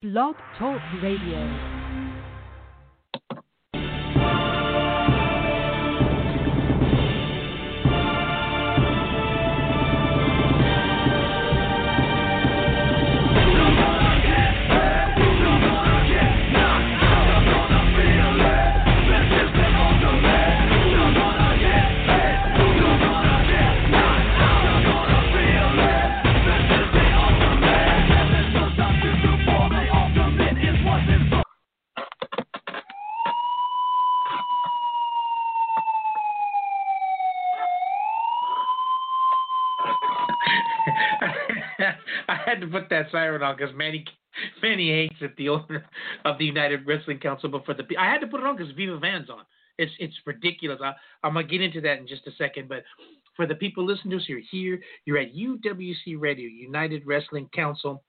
Blog Talk Radio. Had to put that siren on because Manny Manny hates it, the owner of the United Wrestling Council. But for the I had to put it on because Viva Van's on. It's it's ridiculous. I, I'm gonna get into that in just a second, but for the people listening to us, you're here. You're at UWC Radio, United Wrestling Council.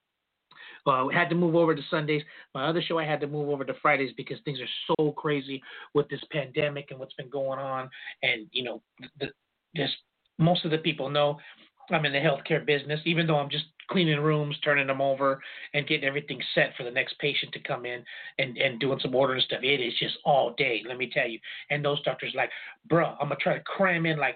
Uh, had to move over to Sundays. My other show, I had to move over to Fridays because things are so crazy with this pandemic and what's been going on. And you know, the, just most of the people know I'm in the healthcare business, even though I'm just cleaning rooms, turning them over, and getting everything set for the next patient to come in and, and doing some ordering stuff. It is just all day, let me tell you. And those doctors like, bruh, I'm gonna try to cram in like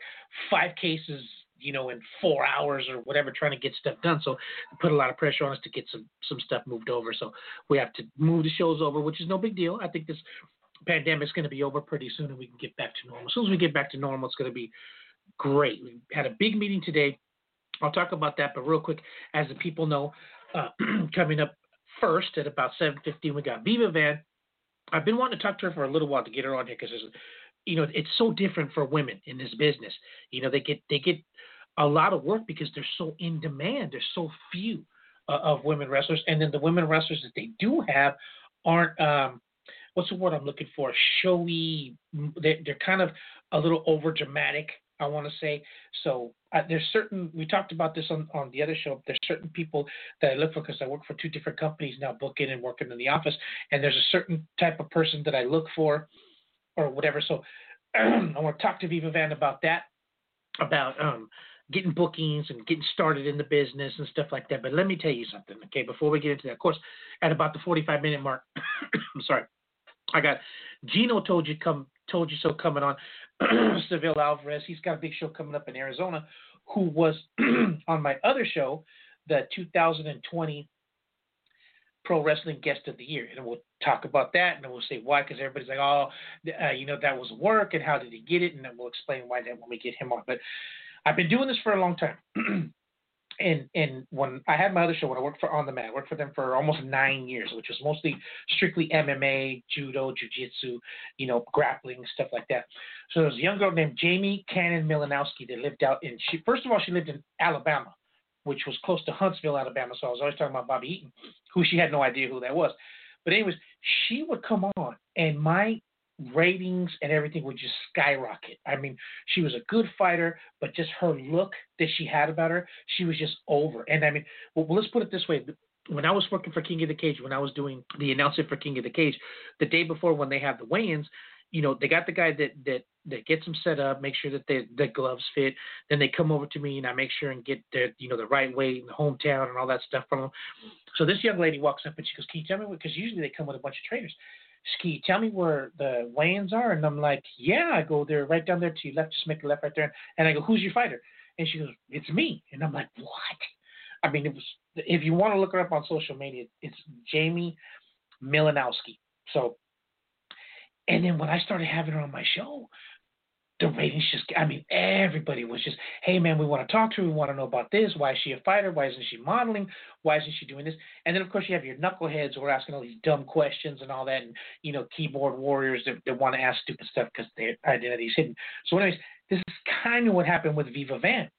five cases, you know, in four hours or whatever, trying to get stuff done. So put a lot of pressure on us to get some some stuff moved over. So we have to move the shows over, which is no big deal. I think this pandemic's going to be over pretty soon, and we can get back to normal. As soon as we get back to normal, it's going to be great. We had a big meeting today I'll talk about that, but real quick, as the people know, uh, coming up first at about 7:15, we got Viva Van. I've been wanting to talk to her for a little while to get her on here because, you know, it's so different for women in this business. You know, they get they get a lot of work because they're so in demand. There's so few uh, of women wrestlers, and then the women wrestlers that they do have aren't. Um, what's the word I'm looking for? Showy. They're, they're kind of a little over dramatic I want to say. So uh, there's certain we talked about this on, on the other show. There's certain people that I look for because I work for two different companies now, booking and working in the office, and there's a certain type of person that I look for, or whatever. So I want to talk to Viva Van about that, about um, getting bookings and getting started in the business and stuff like that. But let me tell you something, okay? Before we get into that, of course, at about the 45 minute mark, I'm sorry, I got Gino told you come told you so coming on. Seville Alvarez. He's got a big show coming up in Arizona. Who was on my other show, the 2020 Pro Wrestling Guest of the Year, and we'll talk about that, and we'll say why, because everybody's like, oh, uh, you know, that was work, and how did he get it, and then we'll explain why that when we get him on. But I've been doing this for a long time. and and when I had my other show, when I worked for On the Mat, I worked for them for almost nine years, which was mostly strictly MMA, judo, jiu-jitsu, you know, grappling, stuff like that. So there was a young girl named Jamie Cannon Milanowski that lived out in. She first of all, she lived in Alabama, which was close to Huntsville, Alabama. So I was always talking about Bobby Eaton, who she had no idea who that was. But anyways, she would come on, and my ratings and everything would just skyrocket. I mean, she was a good fighter, but just her look that she had about her, she was just over. And I mean, well, let's put it this way. When I was working for King of the Cage, when I was doing the announcing for King of the Cage, the day before when they have the weigh-ins, you know, they got the guy that that that gets them set up, make sure that the the gloves fit. Then they come over to me and I make sure and get the you know the right weight and the hometown and all that stuff from them. So this young lady walks up and she goes, "Can you tell me?" Because usually they come with a bunch of trainers. Ski, tell me where the weigh-ins are? And I'm like, yeah, I go there right down there to your left, just make a left right there. And I go, who's your fighter? And she goes, it's me. And I'm like, what? I mean, it was, if you want to look her up on social media, it's Jamie Milanowski. So, and then when I started having her on my show, the ratings just, I mean, everybody was just, hey man, we want to talk to her. We want to know about this. Why is she a fighter? Why isn't she modeling? Why isn't she doing this? And then, of course, you have your knuckleheads who are asking all these dumb questions and all that, and, you know, keyboard warriors that, that want to ask stupid stuff because their identity is hidden. So, anyways, this is kind of what happened with Viva Van.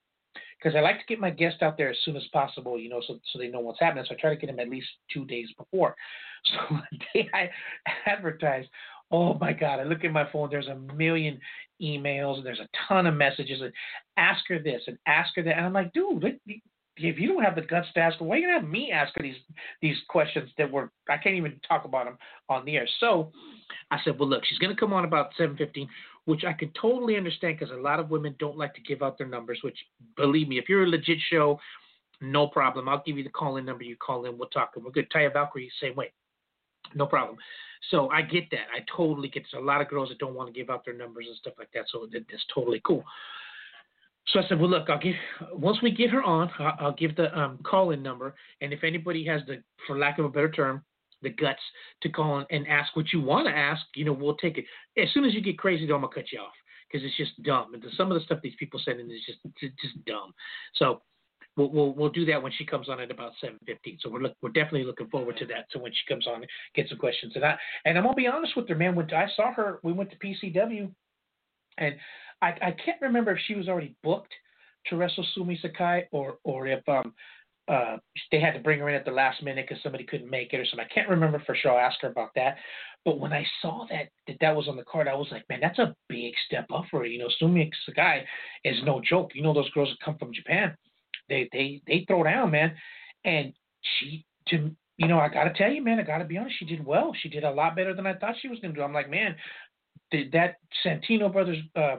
Because I like to get my guests out there as soon as possible, you know, so, so they know what's happening. So I try to get them at least two days before. So the day I advertised, oh my God, I look at my phone, there's a million emails, and there's a ton of messages, and ask her this and ask her that. And I'm like, dude, if you don't have the guts to ask her, why are you gonna have me ask her these these questions that were I can't even talk about them on the air. So I said, well, look, she's gonna come on about 7:15, which I can totally understand because a lot of women don't like to give out their numbers. Which believe me, if you're a legit show no problem. I'll give you the call in number. You call in. We'll talk. And we're good. Taya Valkyrie, same way. No problem. So I get that. I totally get. There's a lot of girls that don't want to give out their numbers and stuff like that. So that's totally cool. So I said, well, look, I'll give once we get her on, I'll, I'll give the um, call-in number, and if anybody has the, for lack of a better term, the guts to call in and ask what you want to ask, you know, we'll take it. As soon as you get crazy, though, I'm gonna cut you off because it's just dumb. And some of the stuff these people send in is just just dumb. So we'll, we'll we'll do that when she comes on at about seven fifteen. So we're look we're definitely looking forward to that. So when she comes on, get some questions and I and I'm gonna be honest with her, man. When I saw her, we went to PCW, and I I can't remember if she was already booked to wrestle Sumi Sakai or or if um uh, they had to bring her in at the last minute because somebody couldn't make it or something. I can't remember for sure. I'll ask her about that. But when I saw that, that that was on the card, I was like, man, that's a big step up for her. You know, Sumi Sakai is no joke. You know, those girls that come from Japan, they they they throw down, man. And she, to you know, I got to tell you, man, I got to be honest, she did well. She did a lot better than I thought she was to do. I'm like, man, did that Santino brothers uh,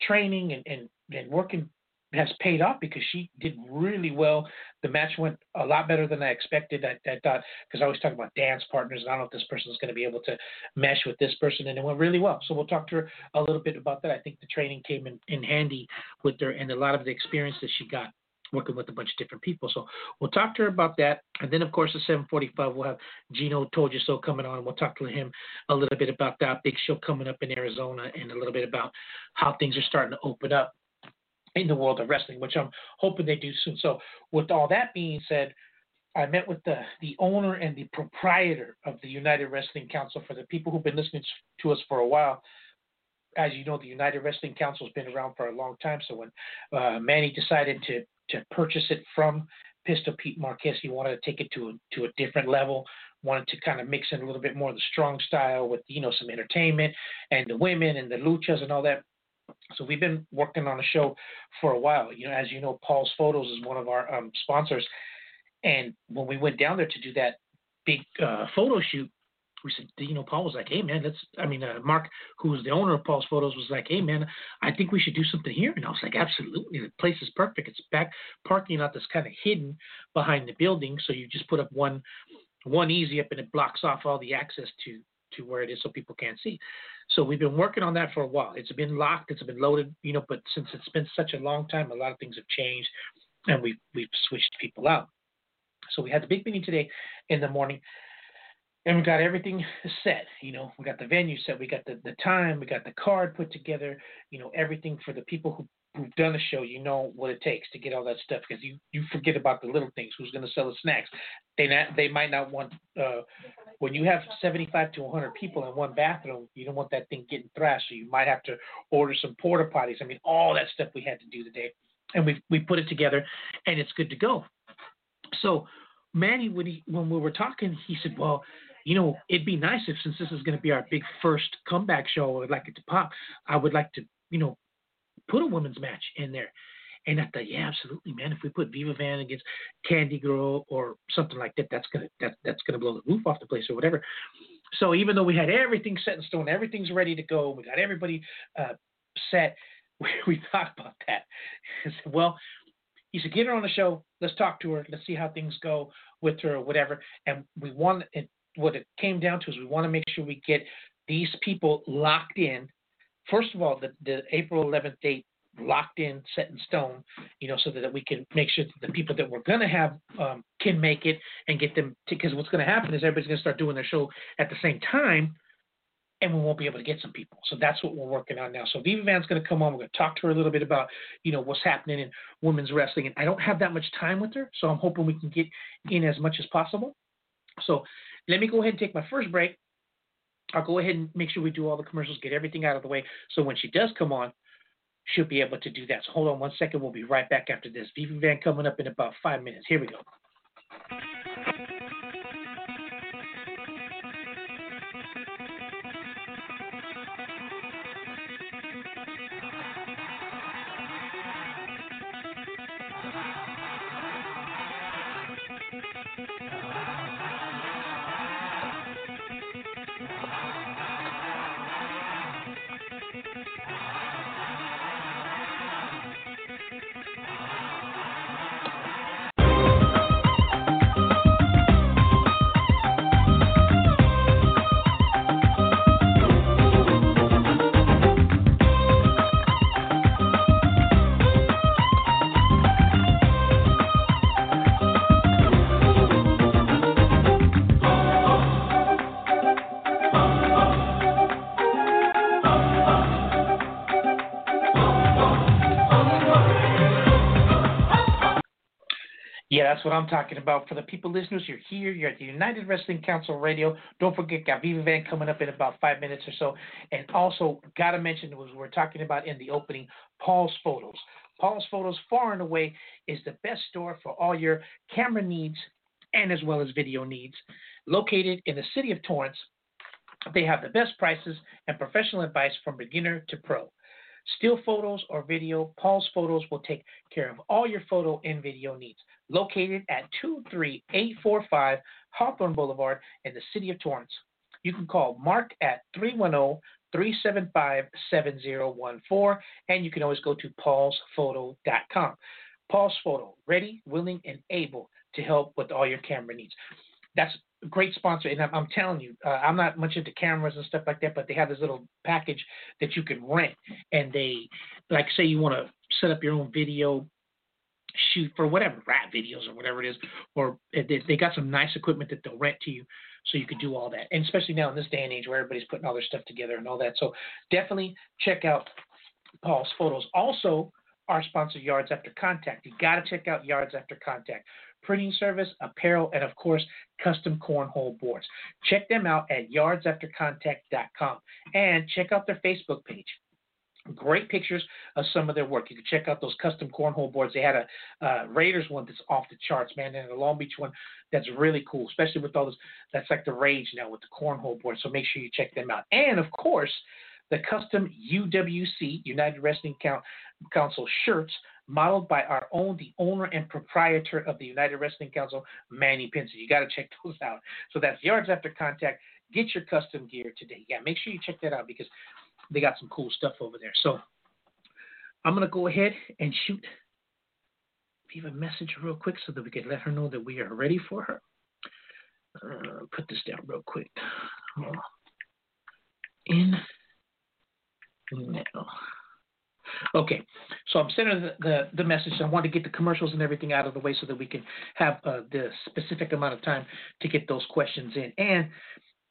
training and, and and working has paid off because she did really well. The match went a lot better than I expected. I, I thought because I always talk about dance partners, and I don't know if this person is going to be able to mesh with this person, and it went really well. So we'll talk to her a little bit about that. I think the training came in, in handy with her, and a lot of the experience that she got working with a bunch of different people. So we'll talk to her about that. And then, of course, at 745, we'll have Gino Toldyaso coming on. We'll talk to him a little bit about that big show coming up in Arizona and a little bit about how things are starting to open up in the world of wrestling, which I'm hoping they do soon. So, with all that being said, I met with the, the owner and the proprietor of the United Wrestling Council. For the people who've been listening to us for a while, as you know, the United Wrestling Council has been around for a long time. So when uh, Manny decided to to purchase it from Pistol Pete Marquez, he wanted to take it to a, to a different level. Wanted to kind of mix in a little bit more of the strong style with you know some entertainment and the women and the luchas and all that. So we've been working on a show for a while. You know, as you know, Paul's Photos is one of our um, sponsors, and when we went down there to do that big uh, photo shoot, we said, you know, Paul was like, hey man, let's. I mean, uh, Mark, who was the owner of Paul's Photos, was like, hey man, I think we should do something here. And I was like, absolutely, the place is perfect. It's back parking lot that's kind of hidden behind the building, so you just put up one one easy up and it blocks off all the access to to where it is so people can't see. So we've been working on that for a while. It's been locked, it's been loaded, you know, but since it's been such a long time, a lot of things have changed and we've we've switched people out. So we had the big meeting today in the morning and we got everything set. You know, we got the venue set, we got the, the time, we got the card put together, you know, everything for the people who who've done the show, you know what it takes to get all that stuff because you, you forget about the little things. Who's going to sell the snacks? They not, they might not want uh, when you have 75 to 100 people in one bathroom. You don't want that thing getting thrashed, so you might have to order some porta potties. I mean, all that stuff we had to do today, and we we put it together, and it's good to go. So Manny, when he when we were talking, he said, "Well, you know, it'd be nice if since this is going to be our big first comeback show, I would like it to pop. I would like to, you know, put a women's match in there. And I thought, yeah, absolutely, man. If we put Viva Van against Candy Girl or something like that, that's gonna that that's gonna blow the roof off the place or whatever. So even though we had everything set in stone, everything's ready to go, we got everybody uh, set. We, we thought about that. I said, well, he said, get her on the show. Let's talk to her. Let's see how things go with her or whatever. And we want. What it came down to is we want to make sure we get these people locked in first of all, the, the April 11th date locked in, set in stone, you know, so that we can make sure that the people that we're going to have um, can make it and get them. Because what's going to happen is everybody's going to start doing their show at the same time, and we won't be able to get some people. So that's what we're working on now. So Viva Van's going to come on. We're going to talk to her a little bit about, you know, what's happening in women's wrestling. And I don't have that much time with her, so I'm hoping we can get in as much as possible. So let me go ahead and take my first break. I'll go ahead and make sure we do all the commercials, get everything out of the way. So when she does come on, she'll be able to do that. So hold on one second. We'll be right back after this. Viva Van coming up in about five minutes. Here we go. That's what I'm talking about. For the people listeners, you're here. You're at the United Wrestling Council Radio. Don't forget, got Viva Van coming up in about five minutes or so. And also, got to mention, was we're talking about in the opening, Paul's Photos. Paul's Photos, far and away, is the best store for all your camera needs and as well as video needs. Located in the city of Torrance, they have the best prices and professional advice from beginner to pro. Still photos or video, Paul's Photos will take care of all your photo and video needs. Located at 23845 Hawthorne Boulevard in the city of Torrance. You can call Mark at 310 375 7014, and you can always go to paulsphoto.com. Paul's Photo, ready, willing, and able to help with all your camera needs. That's a great sponsor, and I'm, I'm telling you, uh, I'm not much into cameras and stuff like that, but they have this little package that you can rent, and they, like, say you want to set up your own video shoot for whatever rap videos or whatever it is, or they, they got some nice equipment that they'll rent to you, so you could do all that. And especially now in this day and age where everybody's putting all their stuff together and all that, so definitely check out Paul's photos. Also, our sponsor Yards After Contact. You got to check out Yards After Contact printing service, apparel, and of course, custom cornhole boards. Check them out at yardsaftercontact.com and check out their Facebook page. Great pictures of some of their work. You can check out those custom cornhole boards. They had a uh, Raiders one that's off the charts, man, and a Long Beach one that's really cool, especially with all this. That's like the rage now with the cornhole board. So make sure you check them out. And of course, the custom UWC United Wrestling Council shirts modeled by our own, the owner and proprietor of the United Wrestling Council, Manny Pinson. You got to check those out. So that's Yards After Contact. Get your custom gear today. Yeah, make sure you check that out because they got some cool stuff over there. So I'm going to go ahead and shoot Viva a message real quick so that we can let her know that we are ready for her. Uh, put this down real quick. In now. Okay, so I'm sending the, the, the, message. I want to get the commercials and everything out of the way so that we can have uh, the specific amount of time to get those questions in. And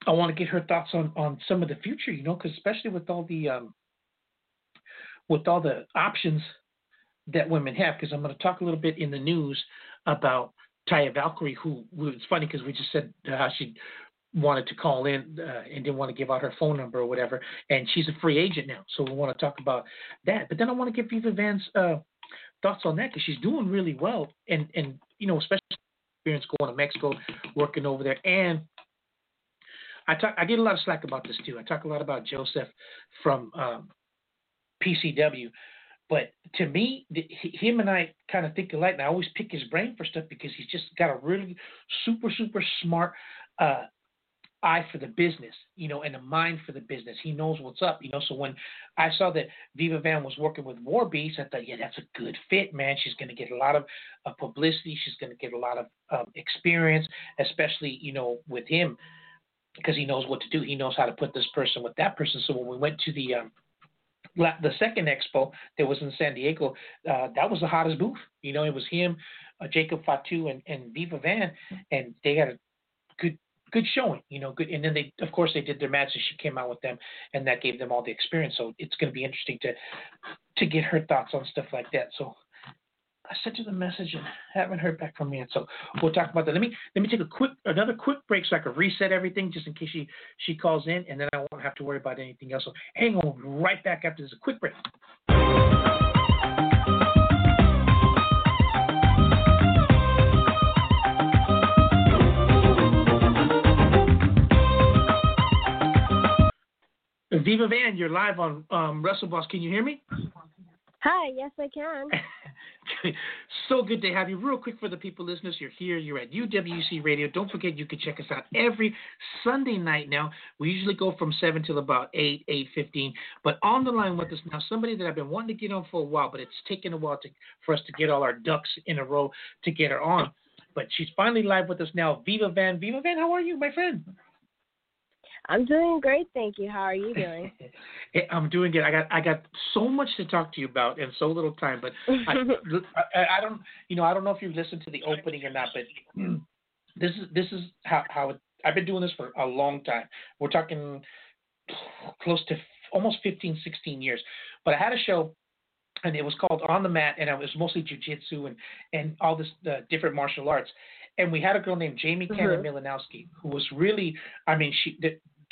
I want to get her thoughts on, on some of the future, you know, because especially with all the um, with all the options that women have, because I'm going to talk a little bit in the news about Taya Valkyrie, who it's funny because we just said how she wanted to call in uh, and didn't want to give out her phone number or whatever. And she's a free agent now, so we want to talk about that. But then I want to get Viva Van's uh, thoughts on that because she's doing really well, and and you know especially experience going to Mexico, working over there, and I talk I get a lot of slack about this too. I talk a lot about Joseph from um, PCW. But to me, the, him and I kind of think alike. And I always pick his brain for stuff because he's just got a really super, super smart uh, eye for the business, you know, and a mind for the business. He knows what's up, you know. So when I saw that Viva Van was working with War Beast, I thought, yeah, that's a good fit, man. She's going to get a lot of uh, publicity. She's going to get a lot of um, experience, especially, you know, with him because he knows what to do. He knows how to put this person with that person. So when we went to the um, the second expo that was in San Diego, uh, that was the hottest booth. You know, it was him, uh, Jacob Fatu, and, and Viva Van, and they had a good good showing, you know, good. And then they, of course, they did their matches. She came out with them, and that gave them all the experience. So it's going to be interesting to to get her thoughts on stuff like that. So I sent her the message and haven't heard back from me. So we'll talk about that. Let me let me take a quick another quick break so I can reset everything just in case she she calls in, and then I won't have to worry about anything else. So hang on, right back after this. Quick break. Viva Van, you're live on um, Wrestle Boss. Can you hear me? Hi, yes, I can. so good to have you. Real quick for the people listeners, you're here. You're at UWC Radio. Don't forget you can check us out every Sunday night now. We usually go from seven till about eight, eight fifteen. But on the line with us now, somebody that I've been wanting to get on for a while, but it's taken a while to, for us to get all our ducks in a row to get her on. But she's finally live with us now. Viva Van, Viva Van, how are you, my friend? I'm doing great, thank you. How are you doing? I'm doing good. I got I got so much to talk to you about in so little time, but I, I, I, don't you know I don't know if you've listened to the opening or not, but this is this is how how it, I've been doing this for a long time. We're talking close to almost 15, 16 years. But I had a show and it was called On the Mat, and it was mostly jujitsu and and all this uh, different martial arts. And we had a girl named Jamie. Cannon Milanowski who was really, I mean, she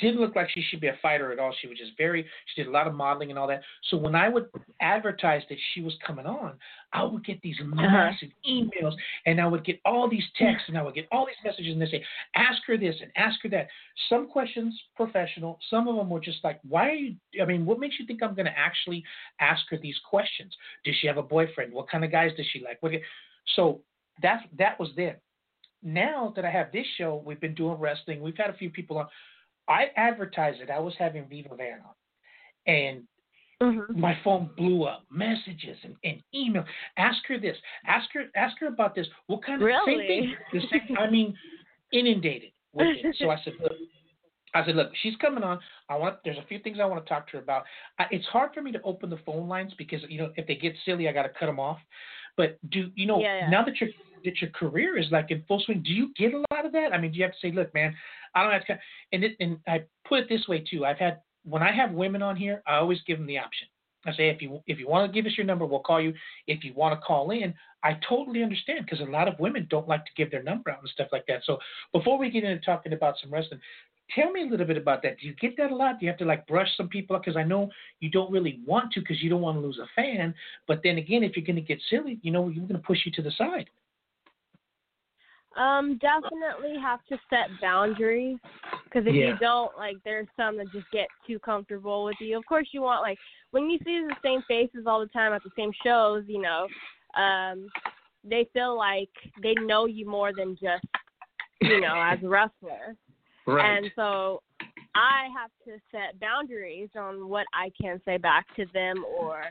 didn't look like she should be a fighter at all. She was just very, she did a lot of modeling and all that. So when I would advertise that she was coming on, I would get these uh-huh. massive emails, and I would get all these texts, and I would get all these messages, and they say, ask her this and ask her that. Some questions professional, some of them were just like, why are you? I mean, what makes you think I'm going to actually ask her these questions? Does she have a boyfriend? What kind of guys does she like? What? So that's that was then. Now that I have this show, we've been doing wrestling. We've had a few people on. I advertised it. I was having Viva Van on, and Mhm. my phone blew up. Messages and, and email. Ask her this. Ask her. Ask her about this. What kind of same thing? The same, I mean, inundated with it. So I said, look. I said, look, she's coming on. I want. There's a few things I want to talk to her about. I, it's hard for me to open the phone lines because you know if they get silly, I got to cut them off. But do you know Yeah, yeah. now that your that your career is like in full swing? Do you get a lot of that? I mean, do you have to say, look, man, I don't have to. And it, and I put it this way too. I've had when I have women on here, I always give them the option. I say, if you if you want to give us your number, we'll call you. If you want to call in, I totally understand because a lot of women don't like to give their number out and stuff like that. So before we get into talking about some wrestling, tell me a little bit about that. Do you get that a lot? Do you have to like brush some people up? Because I know you don't really want to because you don't want to lose a fan. But then again, if you're going to get silly, you know, we're going to push you to the side. Um, definitely have to set boundaries because if Yeah. you don't, like, there's some that just get too comfortable with you. Of course, you want like when you see the same faces all the time at the same shows, you know, um, they feel like they know you more than just, you know, as a wrestler. Right. And so I have to set boundaries on what I can say back to them or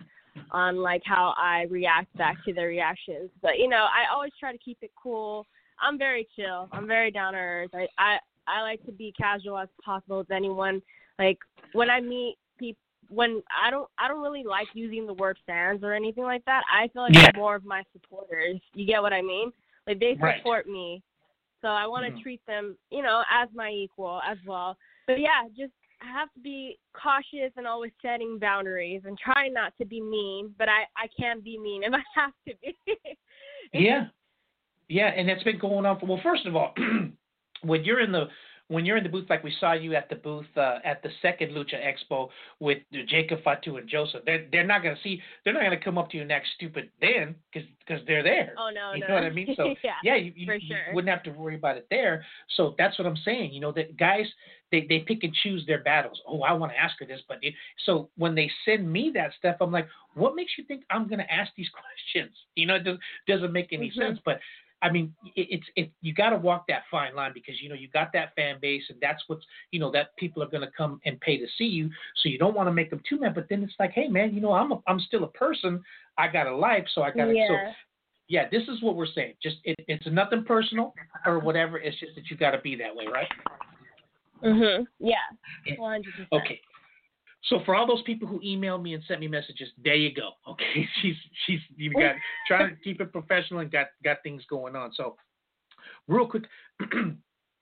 on like how I react back to their reactions. But you know, I always try to keep it cool. I'm very chill. I'm very down to earth. I, I I like to be casual as possible with anyone. Like when I meet people when I don't I don't really like using the word fans or anything like that. I feel like Yeah. they're more of my supporters. You get what I mean? Like they Right. support me. So I want to Mhm. treat them, you know, as my equal as well. But yeah, just I have to be cautious and always setting boundaries and trying not to be mean, but I I can be mean if I have to be. Yeah, yeah, and that's been going on for. Well, first of all, when you're in the when you're in the booth, like we saw you at the booth uh, at the second Lucha Expo with Jacob Fatu and Joseph, they're they're not gonna see, they're not gonna come up to you next stupid then, because because they're there. Oh no, you no. know what I mean? So yeah. you, you, for you sure. wouldn't have to worry about it there. So that's what I'm saying. You know, that guys they, they pick and choose their battles. Oh, I want to ask her this, but it, so when they send me that stuff, I'm like, what makes you think I'm going to ask these questions? You know, it doesn't, doesn't make any Mhm. sense. But I mean, it, it's it you got to walk that fine line because you know you got that fan base, and that's what's you know that people are going to come and pay to see you. So you don't want to make them too mad. But then it's like, hey man, you know, I'm a, I'm still a person. I got a life, so I got to. So yeah. yeah, this is what we're saying. Just it, it's nothing personal or whatever. It's just that you got to be that way, right? Mhm. Yeah. Yeah. One hundred percent. Okay. So for all those people who emailed me and sent me messages, there you go. Okay, she's she's you got trying to keep it professional and got got things going on. So real quick.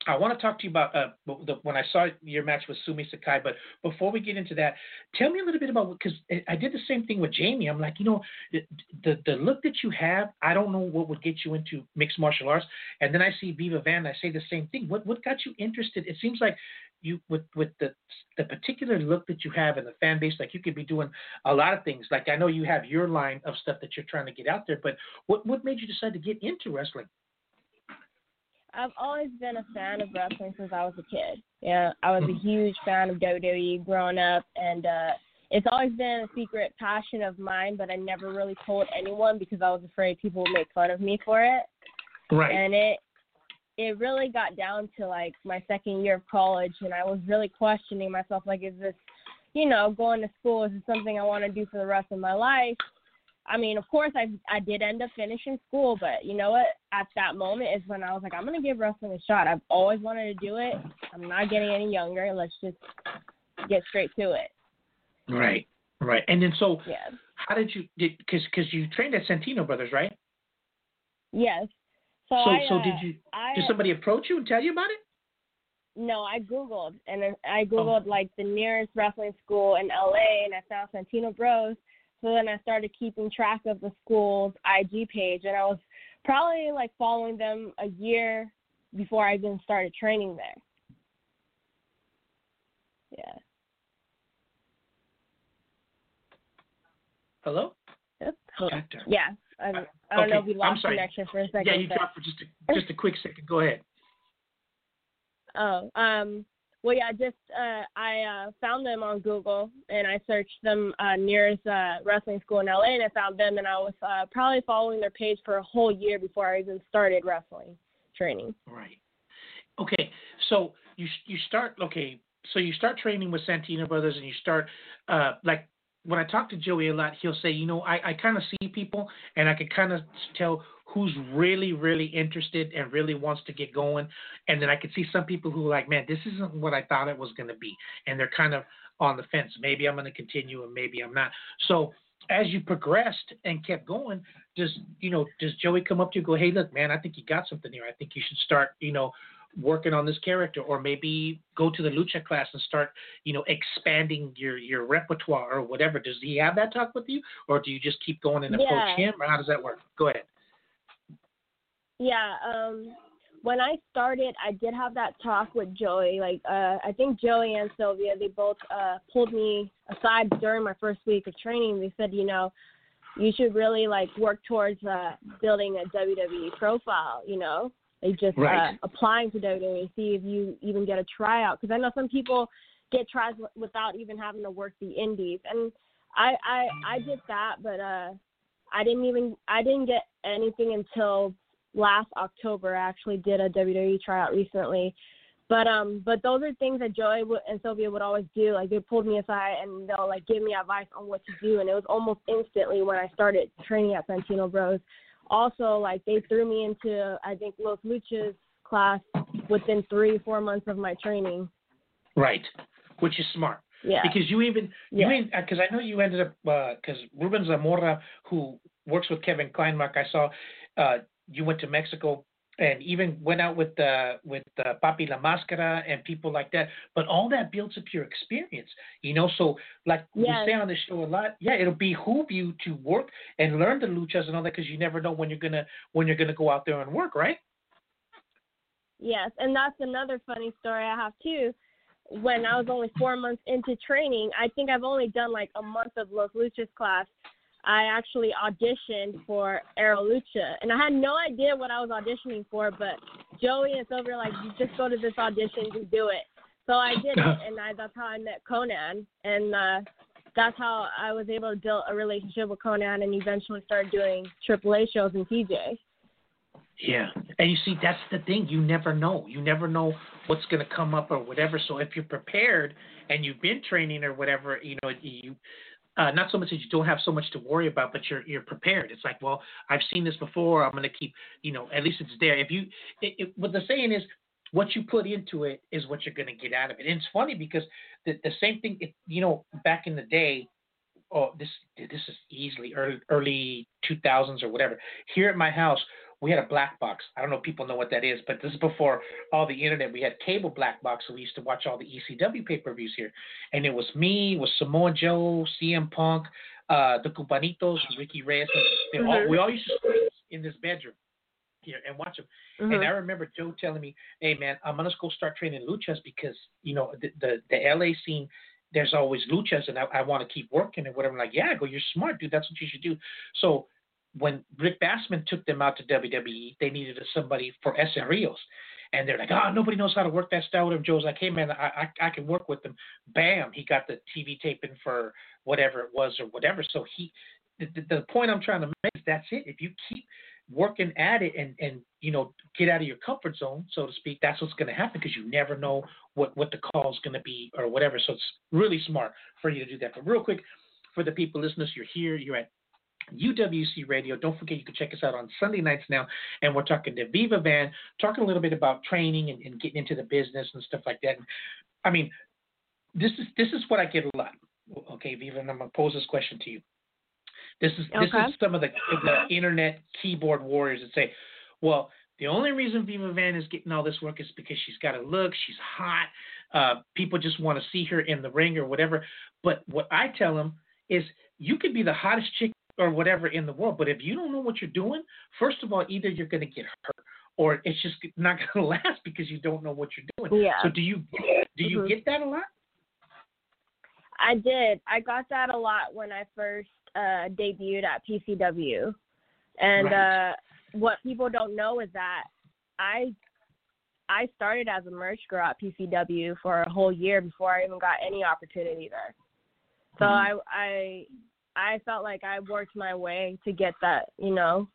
I want to talk to you about uh, the, when I saw your match with Sumi Sakai, but before we get into that, tell me a little bit about because I did the same thing with Jamie. I'm like, you know, the, the the look that you have, I don't know what would get you into mixed martial arts, and then I see Viva Van, I say the same thing. What what got you interested? It seems like you with with the the particular look that you have and the fan base, like you could be doing a lot of things. Like I know you have your line of stuff that you're trying to get out there, but what what made you decide to get into wrestling? I've always been a fan of wrestling since I was a kid. Yeah, I was a huge fan of WWE growing up, and uh it's always been a secret passion of mine. But I never really told anyone because I was afraid people would make fun of me for it. Right. And it it really got down to like my second year of college, and I was really questioning myself, like, is this, you know, going to school? Is this something I want to do for the rest of my life? I mean, of course, I I did end up finishing school, but you know what? At that moment is when I was like, I'm gonna give wrestling a shot. I've always wanted to do it. I'm not getting any younger. Let's just get straight to it. Right. Right. And then so Yeah. how did you did because because you trained at Santino Brothers, right? Yes. So, So I, so uh, did you I, did somebody approach you and tell you about it? No, I googled and I Oh. googled like the nearest wrestling school in LA, and I found Santino Bros. So then I started keeping track of the school's IG page, and I was probably like following them a year before I even started training there. Yeah. Hello. Yep. Okay. Yeah. I, I don't Okay, know if we lost connection for a second. Yeah, you but- dropped for just a, just a quick second. Go ahead. Oh, um, well, yeah, just uh, I uh, found them on Google and I searched them uh, nearest uh, wrestling school in LA and I found them and I was uh, probably following their page for a whole year before I even started wrestling training. Right. Okay. So you you start okay. So you start training with Santino Brothers, and you start uh, like when I talk to Joey a lot, he'll say, you know, I, I kind of see people, and I can kind of tell who's really really interested and really wants to get going, and then I can see some people who are like, man, this isn't what I thought it was going to be, and they're kind of on the fence. Maybe I'm going to continue, and maybe I'm not. So as you progressed and kept going, does you know does Joey come up to you and go, hey, look, man, I think you got something here. I think you should start, you know, working on this character, or maybe go to the lucha class and start, you know, expanding your your repertoire or whatever. Does he have that talk with you, or do you just keep going and approach Yeah. him, or how does that work? Go ahead. Yeah, um, when I started, I did have that talk with Joey. Like, uh, I think Joey and Sylvia, they both uh, pulled me aside during my first week of training. They said, you know, you should really like work towards uh, building a WWE profile. You know, like just Right. uh, applying to WWE, see if you even get a tryout. Because I know some people get tries without even having to work the indies, and I I I did that, but uh, I didn't even I didn't get anything until last October. I actually did a WWE tryout recently. But um, but those are things that Joey would, and Sylvia would always do. Like they pulled me aside and they'll like give me advice on what to do, and it was almost instantly when I started training at Santino Bros. Also, like they threw me into I think Los Luchas class within three four months of my training. Right. Which is smart. Yeah. Because you even you Yeah. because I know you ended up because Ruben Zamora who works with Kevin Kleinrock I saw uh, you went to Mexico and even went out with uh, with uh, Papi La Mascara and people like that. But all that builds up your experience, you know. So like Yes. we say on the show a lot, yeah, it'll behoove you to work and learn the luchas and all that because you never know when you're gonna when you're gonna go out there and work, right? Yes, and that's another funny story I have too. When I was only four months into training, I think I've only done like a month of Los Luchas class. I actually auditioned for Aero Lucha, and I had no idea what I was auditioning for. But Joey and Sylvia were like, "You just go to this audition, just do it." So I did it, and I, that's how I met Konnan, and uh, that's how I was able to build a relationship with Konnan, and eventually started doing AAA shows in TJ. Yeah, and you see, that's the thing. You never know. You never know what's going to come up or whatever. So if you're prepared and you've been training or whatever, you know, you uh, not so much that you don't have so much to worry about, but you're you're prepared. It's like, well, I've seen this before. I'm going to keep, you know, at least it's there. If you, it, it, what the saying is, what you put into it is what you're going to get out of it. And it's funny because the the same thing, it, you know, back in the day. Oh, this this is easily early early 2000s or whatever. Here at my house, we had a black box. I don't know if people know what that is, but this is before all the internet. We had cable black box, so we used to watch all the ECW pay per views here. And it was me, it was Samoa Joe, CM Punk, uh, the Cubanitos, Ricky Reyes. All, we all used to in this bedroom here and watch them. Mhm. And I remember Joe telling me, "Hey man, I'm gonna go start training luchas because you know the the, the LA scene." There's always luchas, and I, I want to keep working and whatever. I'm like, yeah, I go, you're smart, dude. That's what you should do. So when Rick Bassman took them out to WWE, they needed somebody for SREOs. And they're like, oh, nobody knows how to work that style. And Joe's like, hey, man, I, I, I can work with them. Bam, he got the TV taping for whatever it was or whatever. So he, the, the, point I'm trying to make is that's it. If you keep working at it and, and you know, get out of your comfort zone, so to speak, that's what's going to happen because you never know what, what the call is going to be or whatever. So it's really smart for you to do that. But real quick, for the people listeners, you're here, you're at UWC Radio. Don't forget you can check us out on Sunday nights now. And we're talking to Viva Van, talking a little bit about training and, and getting into the business and stuff like that. I mean, this is this is what I get a lot. Okay, Viva, and I'm gonna pose this question to you. This is this is some of the the internet keyboard warriors that say, well, the only reason Viva Van is getting all this work is because she's got a look, she's hot, uh, people just want to see her in the ring or whatever. But what I tell them is you could be the hottest chick or whatever in the world, but if you don't know what you're doing, first of all, either you're going to get hurt or it's just not going to last because you don't know what you're doing. Yeah. So do you do you Mhm. get that a lot? I did. I got that a lot when I first uh debuted at PCW. And Right. uh what people don't know is that I I started as a merch girl at PCW for a whole year before I even got any opportunity there. So Mhm. I I I felt like I worked my way to get that, you know,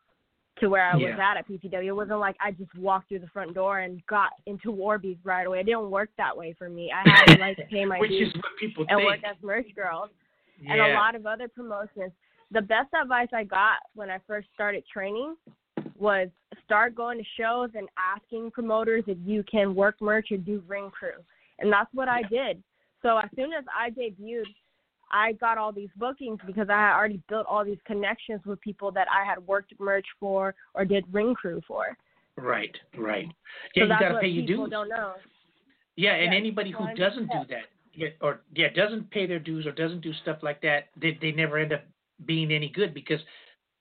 to where I was at at PCW. It wasn't like I just walked through the front door and got into War Beast right away. It didn't work that way for me. I had to like pay my Which dues is what people and think. work as merch girls yeah. and a lot of other promotions. The best advice I got when I first started training was start going to shows and asking promoters if you can work merch or do ring crew. And that's what I did. So as soon as I debuted, I got all these bookings because I had already built all these connections with people that I had worked merch for or did ring crew for. Right, right. So Yeah, you got to pay your dues. don't know. Yeah, and Yeah, anybody who doesn't do that, or yeah, doesn't pay their dues or doesn't do stuff like that, they they never end up being any good because,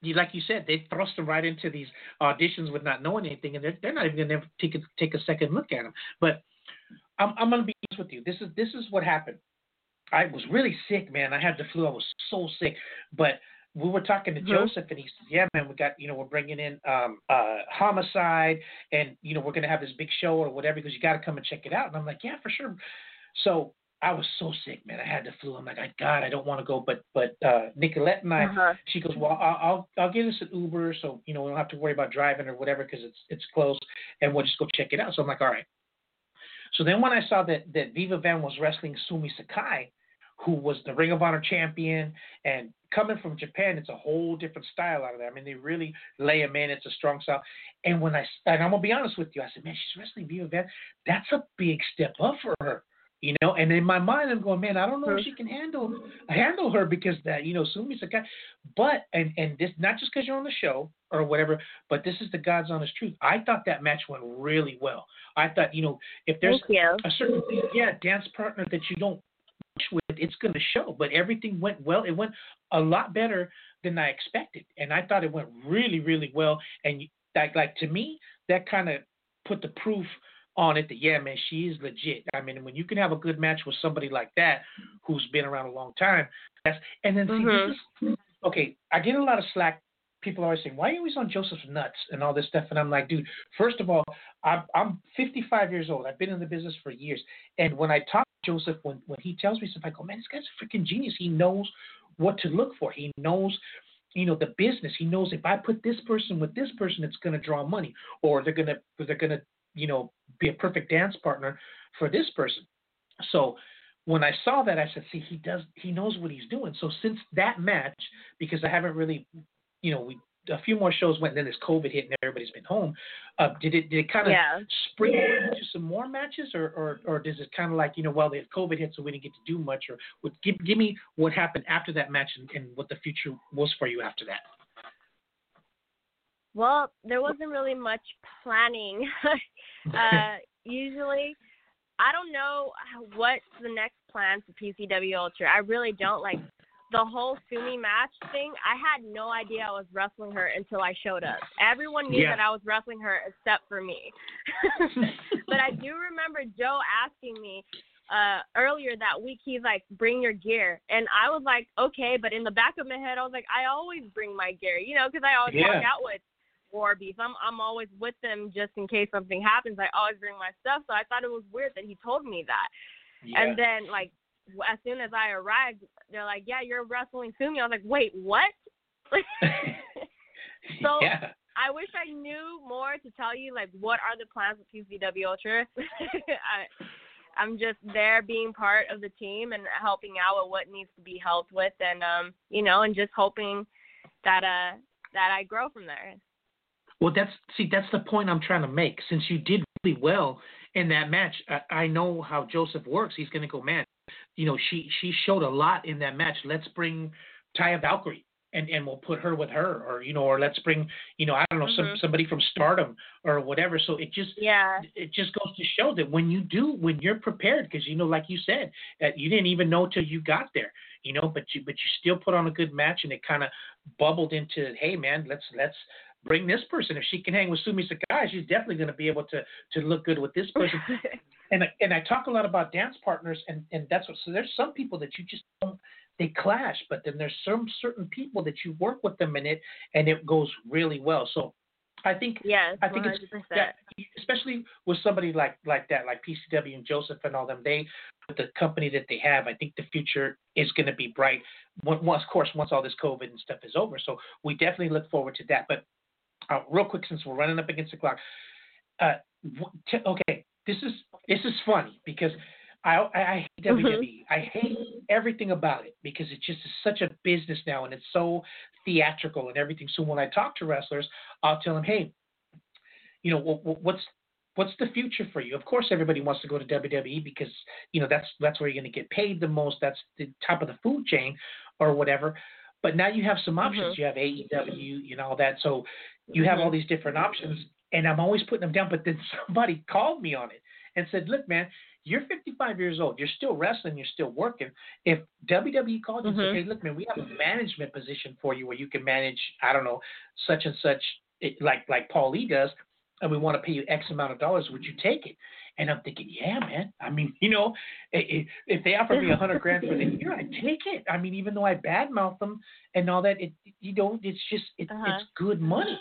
you like you said, they thrust them right into these auditions with not knowing anything, and they're they're not even gonna take a, take a second look at them. But I'm I'm gonna be honest with you. This is this is what happened. I was really sick, man. I had the flu. I was so sick, but we were talking to Mhm. Joseph, and he said, "Yeah, man, we got you know we're bringing in um, uh, homicide, and you know we're gonna have this big show or whatever because you got to come and check it out." And I'm like, "Yeah, for sure." So I was so sick, man. I had the flu. I'm like, "I God, I don't want to go." But but uh, Nicolette and I, Uh-huh. she goes, "Well, I'll I'll, I'll get us an Uber, so you know we don't have to worry about driving or whatever because it's it's close, and we'll just go check it out." So I'm like, "All right." So then when I saw that that Viva Van was wrestling Sumi Sakai, who was the Ring of Honor champion, and coming from Japan, it's a whole different style out of there. I mean, they really lay him in. It's a strong style. And when I and I'm gonna be honest with you, I said, man, she's wrestling Viva Van. That's a big step up for her. You know, and in my mind, I'm going, man, I don't know if she can handle handle her because that, you know, Sumi's a Sakai. But and and this not just because you're on the show or whatever, but this is the God's honest truth. I thought that match went really well. I thought, you know, if there's a certain yeah dance partner that you don't with, it's going to show. But everything went well. It went a lot better than I expected, and I thought it went really, really well. And like, like to me, that kind of put the proof on it that yeah, man, she is legit. I mean, when you can have a good match with somebody like that who's been around a long time, that's and then see Mhm. this is okay. I get a lot of slack. People are always saying, "Why are you always on Joseph's nuts and all this stuff?" And I'm like, dude, first of all, I'm, I'm 55 years old. I've been in the business for years. And when I talk to Joseph, when, when he tells me stuff, I go, man, this guy's a freaking genius. He knows what to look for. He knows, you know, the business. He knows if I put this person with this person, it's going to draw money, or they're going to they're going to you know be a perfect dance partner for this person. So when I saw that, I said, see, he does he knows what he's doing. So since that match, because I haven't really, you know, we a few more shows went, and then this COVID hit and everybody's been home. Uh, did it did it kind of Yeah. spring into some more matches, or or, or does it kind of like you know, well, the COVID hit, so we didn't get to do much, or what, give give me what happened after that match and, and what the future was for you after that. Well, there wasn't really much planning. uh, usually, I don't know what's the next plan for PCW Ultra. I really don't. Like the whole Sumi match thing, I had no idea I was wrestling her until I showed up. Everyone knew Yeah. that I was wrestling her except for me. but I do remember Joe asking me uh earlier that week he's like bring your gear and i was like okay but in the back of my head i was like i always bring my gear you know because i always Yeah. walk out with war beast i'm i'm always with them just in case something happens i always bring my stuff so i thought it was weird that he told me that Yeah. and then like as soon as i arrived they're like yeah you're wrestling sumi i was like wait what so yeah. I wish I knew more to tell you like what are the plans with PCW Ultra. I, I'm just there being part of the team and helping out with what needs to be helped with, and um, you know, and just hoping that uh that I grow from there. Well, that's see, that's the point I'm trying to make. Since you did really well in that match, I, I know how Joseph works. He's going to go, man. You know, she she showed a lot in that match. Let's bring Taya Valkyrie. and and we'll put her with her or you know or let's bring you know I don't know Mhm. some somebody from Stardom or whatever. So it just Yeah. it just goes to show that when you do when you're prepared because you know like you said that you didn't even know till you got there you know but you but you still put on a good match and it kind of bubbled into hey man let's let's bring this person if she can hang with Sumi Sakai she's definitely going to be able to to look good with this person and I- and I talk a lot about dance partners and and that's what so there's some people that you just don't they clash but then there's some certain people that you work with them in it and it goes really well so I think yes. I think it's 100%. yeah, especially with somebody like like that, like PCW and Joseph and all them. They with the company that they have, I think the future is going to be bright. Once- of course, once all this COVID and stuff is over. So we definitely look forward to that. But uh, real quick, since we're running up against the clock, uh, t- okay, this is this is funny because. I, I I hate. WWE. I hate everything about it because it just is such a business now and it's so theatrical and everything. So when I talk to wrestlers, I'll tell them, hey, you know, wh- wh- what's what's the future for you? Of course, everybody wants to go to WWE because you know that's that's where you're going to get paid the most. That's the top of the food chain, or whatever. But now you have some options. Mhm. You have AEW, and all that. So you have all Mhm. these different options, and I'm always putting them down. But then somebody called me on it and said, "Look, man." You're 55 years old. You're still wrestling. You're still working. If WWE called you and Mhm. said, "Hey, look, man, we have a management position for you where you can manage, I don't know, such and such, it, like like Paul Lee does, and we want to pay you X amount of dollars, would you take it? And I'm thinking, yeah, man. I mean, you know, i- i- if they offer me a hundred grand for the year, I'd take it. I mean, even though I badmouth them and all that, it you know, it's just it, Uh-huh. it's good money.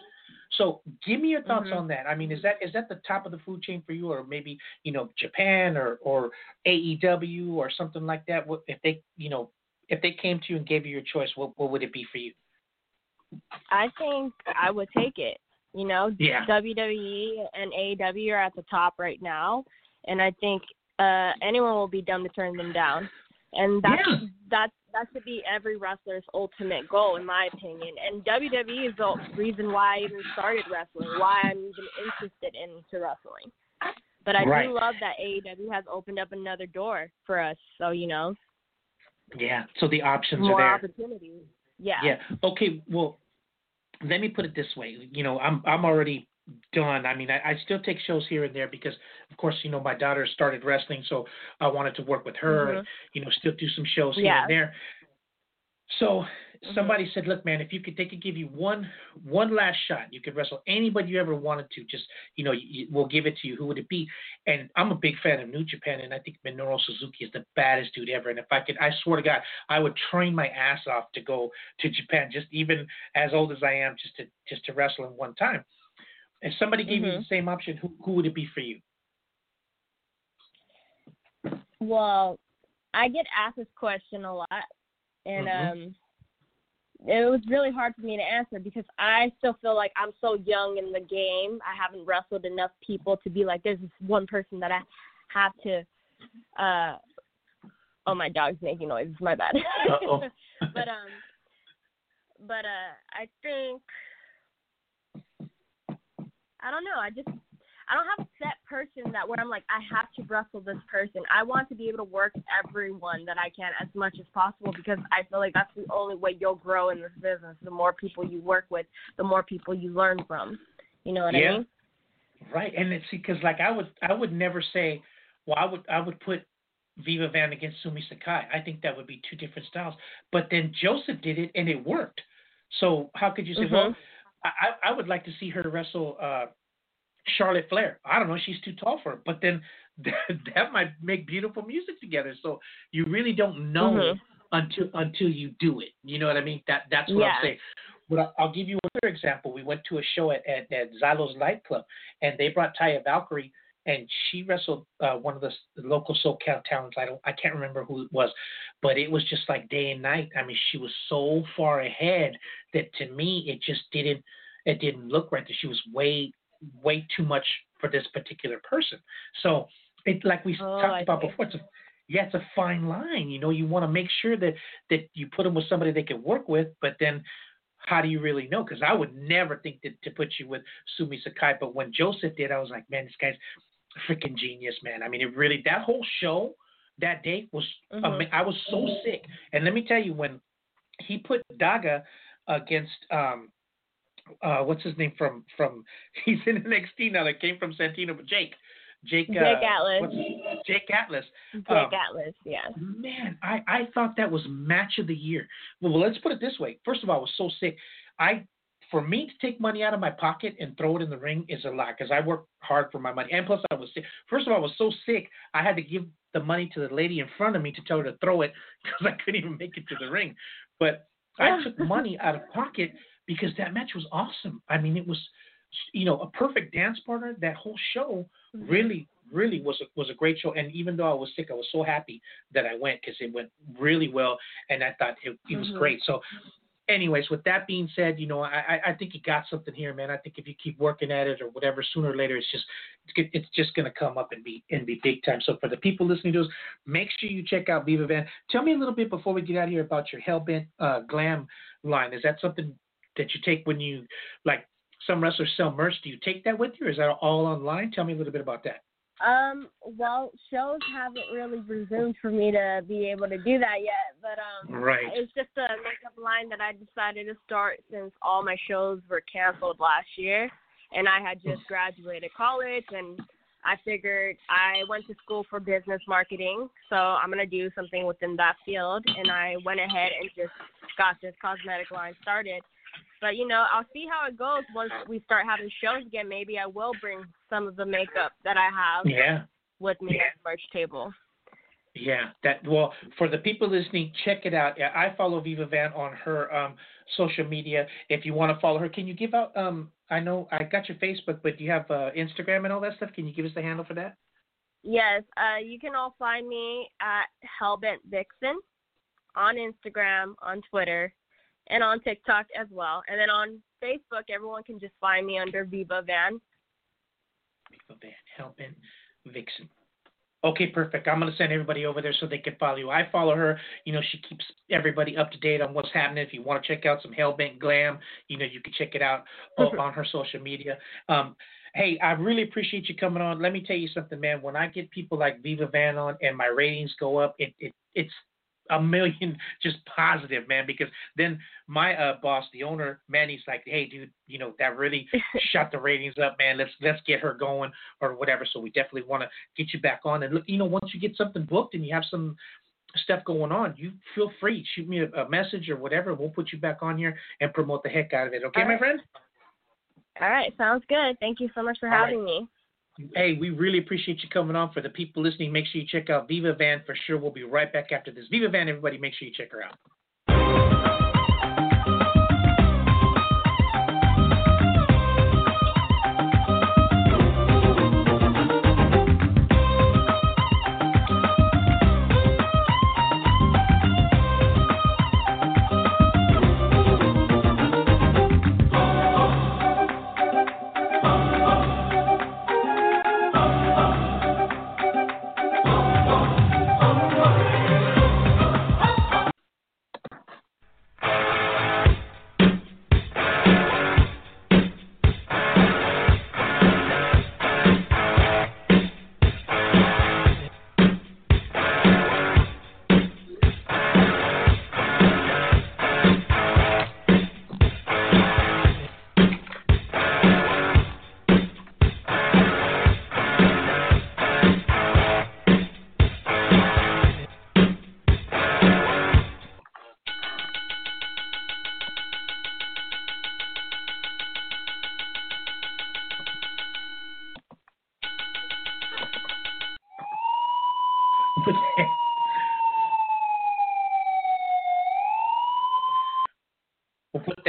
So give me your thoughts Mhm. on that. I mean, is that is that the top of the food chain for you, or maybe you know Japan or or AEW or something like that? What if they you know if they came to you and gave you your choice, what what would it be for you? I think I would take it. You know, Yeah. WWE and AEW are at the top right now, and I think uh anyone will be dumb to turn them down. And that's Yeah. that's that should be every wrestler's ultimate goal, in my opinion. And WWE is the reason why I even started wrestling, why I'm even interested into wrestling. But I Right. do love that AEW has opened up another door for us. So you know, Yeah. So the options more are there. opportunities. Yeah. Yeah. Okay. Well, let me put it this way. You know, I'm I'm already done. I mean, I, I still take shows here and there because, of course, you know, my daughter started wrestling, so I wanted to work with her and mm-hmm. you know still do some shows here Yeah. and there. So Mhm. somebody said, "Look, man, if you could, they could give you one one last shot. You could wrestle anybody you ever wanted to. Just you know, you, we'll give it to you. Who would it be?" And I'm a big fan of New Japan, and I think Minoru Suzuki is the baddest dude ever. And if I could, I swear to God, I would train my ass off to go to Japan, just even as old as I am, just to just to wrestle in one time. If somebody gave you Mhm. the same option, who who would it be for you? Well, I get asked this question a lot, and Mhm. um, it was really hard for me to answer because I still feel like I'm so young in the game. I haven't wrestled enough people to be like, there's this one person that I have to. uh Oh, my dog's making noise. My bad. But um, but uh, I think I don't know. I just I don't have a set person that where I'm like I have to wrestle this person. I want to be able to work everyone that I can as much as possible because I feel like that's the only way you'll grow in this business. The more people you work with, the more people you learn from. You know what Yeah. I mean? Right, and it's because like I would I would never say, well I would I would put Viva Van against Sumi Sakai. I think that would be two different styles. But then Joseph did it and it worked. So how could you say, Mhm. well, I I I would like to see her wrestle uh, Charlotte Flair. I don't know, she's too tall for it. But then that, that might make beautiful music together. So you really don't know Mhm. until until you do it. You know what I mean? That that's what I'm saying. But I'll give you another example. We went to a show at, at, at Xylo's nightclub, and they brought Taya Valkyrie, and she wrestled uh, one of the, the local SoCal talents. I don't, I can't remember who it was, but it was just like day and night. I mean, she was so far ahead that to me it just didn't, it didn't look right. That she was way, way too much for this particular person. So it, like we Oh, talked I about see. before, it's a yeah, it's a fine line. You know, you want to make sure that that you put them with somebody they can work with, but then how do you really know? Because I would never think that to put you with Sumi Sakai, but when Joseph did, I was like, man, this guy's a freaking genius, man. I mean, it really that whole show that day was. Mhm. ama- I was so sick, and let me tell you, when he put Daga against um, uh, what's his name from from he's in NXT now that came from Santino, but Jake. Jake, Jake uh, Atlas. Jake Atlas. Jake um, Atlas, yeah. Man, I, I thought that was match of the year. Well, let's put it this way. First of all, I was so sick. I for me to take money out of my pocket and throw it in the ring is a lot because I work hard for my money. And plus, I was sick. First of all, I was so sick I had to give the money to the lady in front of me to tell her to throw it because I couldn't even make it to the ring. But I took money out of pocket because that match was awesome. I mean, it was you know a perfect dance partner. That whole show really really was a, was a great show. And even though i was sick i was so happy that i went because it went really well and i thought it, it was Mhm. great. So anyways with that being said you know I, I think you got something here man. I think if you keep working at it or whatever sooner or later it's just it's, just going to come up and be and be big time. So for the people listening to us make sure you check out viva van. Tell me a little bit before we get out of here about your hellbent uh glam line. Is that something that you take when you like some wrestlers sell merch do you take that with you or is that all online tell me a little bit about that Um, well, shows haven't really resumed for me to be able to do that yet, but um, Right. it's just a makeup line that I decided to start since all my shows were canceled last year, and I had just graduated college, and I figured I went to school for business marketing, so I'm gonna do something within that field, and I went ahead and just got this cosmetic line started. But you know, I'll see how it goes once we start having shows again. Maybe I will bring some of the makeup that I have Yeah, with me at the merch table. yeah. That well, for the people listening, check it out. Yeah, I follow Viva Van on her um, social media. If you want to follow her, can you give out? Um, I know I got your Facebook, but do you have uh, Instagram and all that stuff? Can you give us the handle for that? Yes, uh, you can all find me at Hellbent Vixen on Instagram, on Twitter, and on TikTok as well. And then on Facebook, everyone can just find me under Viva Van. Viva Van, Hellbent Vixen. Okay, perfect. I'm gonna send everybody over there so they can follow you. I follow her. You know, she keeps everybody up to date on what's happening. If you want to check out some Hellbent Glam, you know, you can check it out on her social media. Um, hey, I really appreciate you coming on. Let me tell you something, man. When I get people like Viva Van on and my ratings go up, it, it it's a million just positive, man. Because then my uh, boss, the owner, Manny's like, hey, dude, you know that really shut the ratings up, man. Let's let's get her going or whatever. So we definitely want to get you back on. And look, you know, once you get something booked and you have some stuff going on, you feel free. Shoot me a, a message or whatever. We'll put you back on here and promote the heck out of it. Okay, All my right. friend. All right, sounds good. Thank you so much for All right. having me. Hey, we really appreciate you coming on. For the people listening, make sure you check out Viva Van for sure. We'll be right back after this. Viva Van, everybody, make sure you check her out.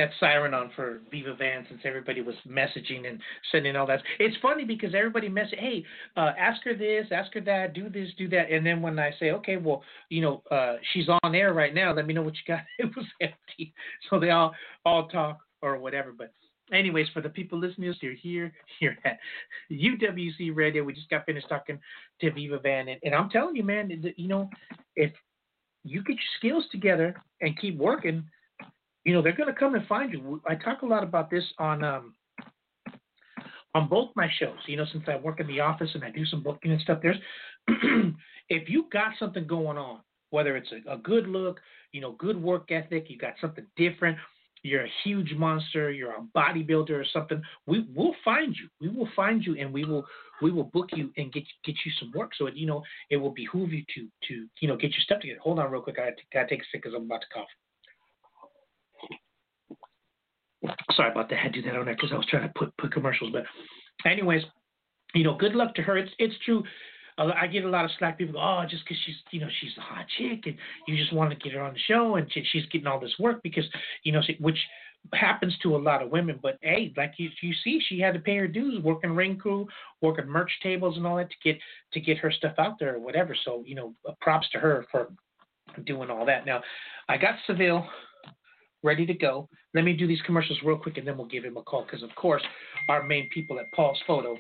That siren on for Viva Van since everybody was messaging and sending all that. It's funny because everybody message, hey, uh, ask her this, ask her that, do this, do that, and then when I say, okay, well, you know, uh, she's on air right now. Let me know what you got. It was empty, so they all all talk or whatever. But anyways, for the people listening, you're here here at UWC Radio. We just got finished talking to Viva Van, and, and I'm telling you, man, you know, if you get your skills together and keep working, you know they're going to come and find you. I talk a lot about this on um, on both my shows. You know, since I work in the office and I do some booking and stuff. There's if you got something going on, whether it's a, a good look, you know, good work ethic, you got something different. you're a huge monster, you're a bodybuilder or something, we will find you. We will find you and we will we will book you and get get you some work. So it, you know it will behoove you to to you know get your stuff together. Hold on real quick. I gotta, take a sip because I'm about to cough. Sorry about that. I had to do that on there because I was trying to put put commercials. But anyways, you know, good luck to her. It's it's true. I get a lot of slack. People go, oh, just because she's, you know, she's a hot chick, and you just want to get her on the show, and she's getting all this work because, you know, which happens to a lot of women. But hey, like you, you see, she had to pay her dues, working ring crew, working merch tables, and all that to get to get her stuff out there or whatever. So, you know, props to her for doing all that. Now, I got Seville ready to go. Let me do these commercials real quick, and then we'll give him a call because, of course, our main people at Paul's Photo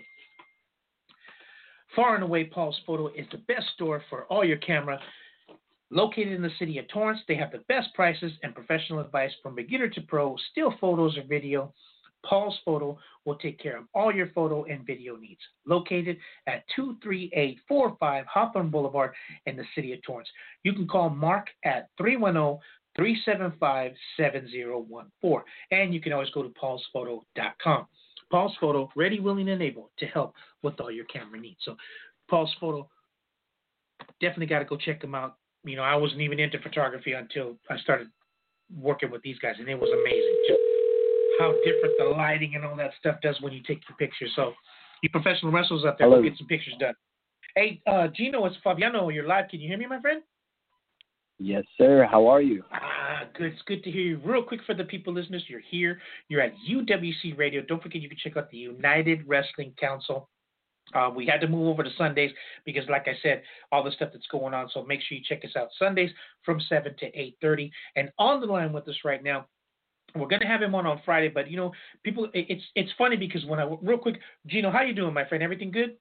Far and away, Paul's Photo is the best store for all your camera. Located in the city of Torrance, they have the best prices and professional advice from beginner to pro, still photos or video. Paul's Photo will take care of all your photo and video needs. Located at 23845 Hawthorne Boulevard in the city of Torrance. You can call Mark at 310 375 7014. And you can always go to paulsphoto.com. Paul's Photo, ready, willing, and able to help with all your camera needs. So, Paul's Photo, definitely got to go check them out. You know, I wasn't even into photography until I started working with these guys, and it was amazing just how different the lighting and all that stuff does when you take your pictures. So, you professional wrestlers out there, Hello. go get some pictures done. Hey, uh, Gino, it's Fabiano. You're live. Can you hear me, my friend? Yes, sir. How are you? Ah, good. It's good to hear you. Real quick for the people listeners, you're here. You're at UWC Radio. Don't forget you can check out the United Wrestling Council. Uh, we had to move over to Sundays because, like I said, all the stuff that's going on. So make sure you check us out Sundays from seven to eight thirty. And on the line with us right now, we're gonna have him on on Friday. But you know, people, it's it's funny because when I real quick, Gino, how you doing, my friend? Everything good?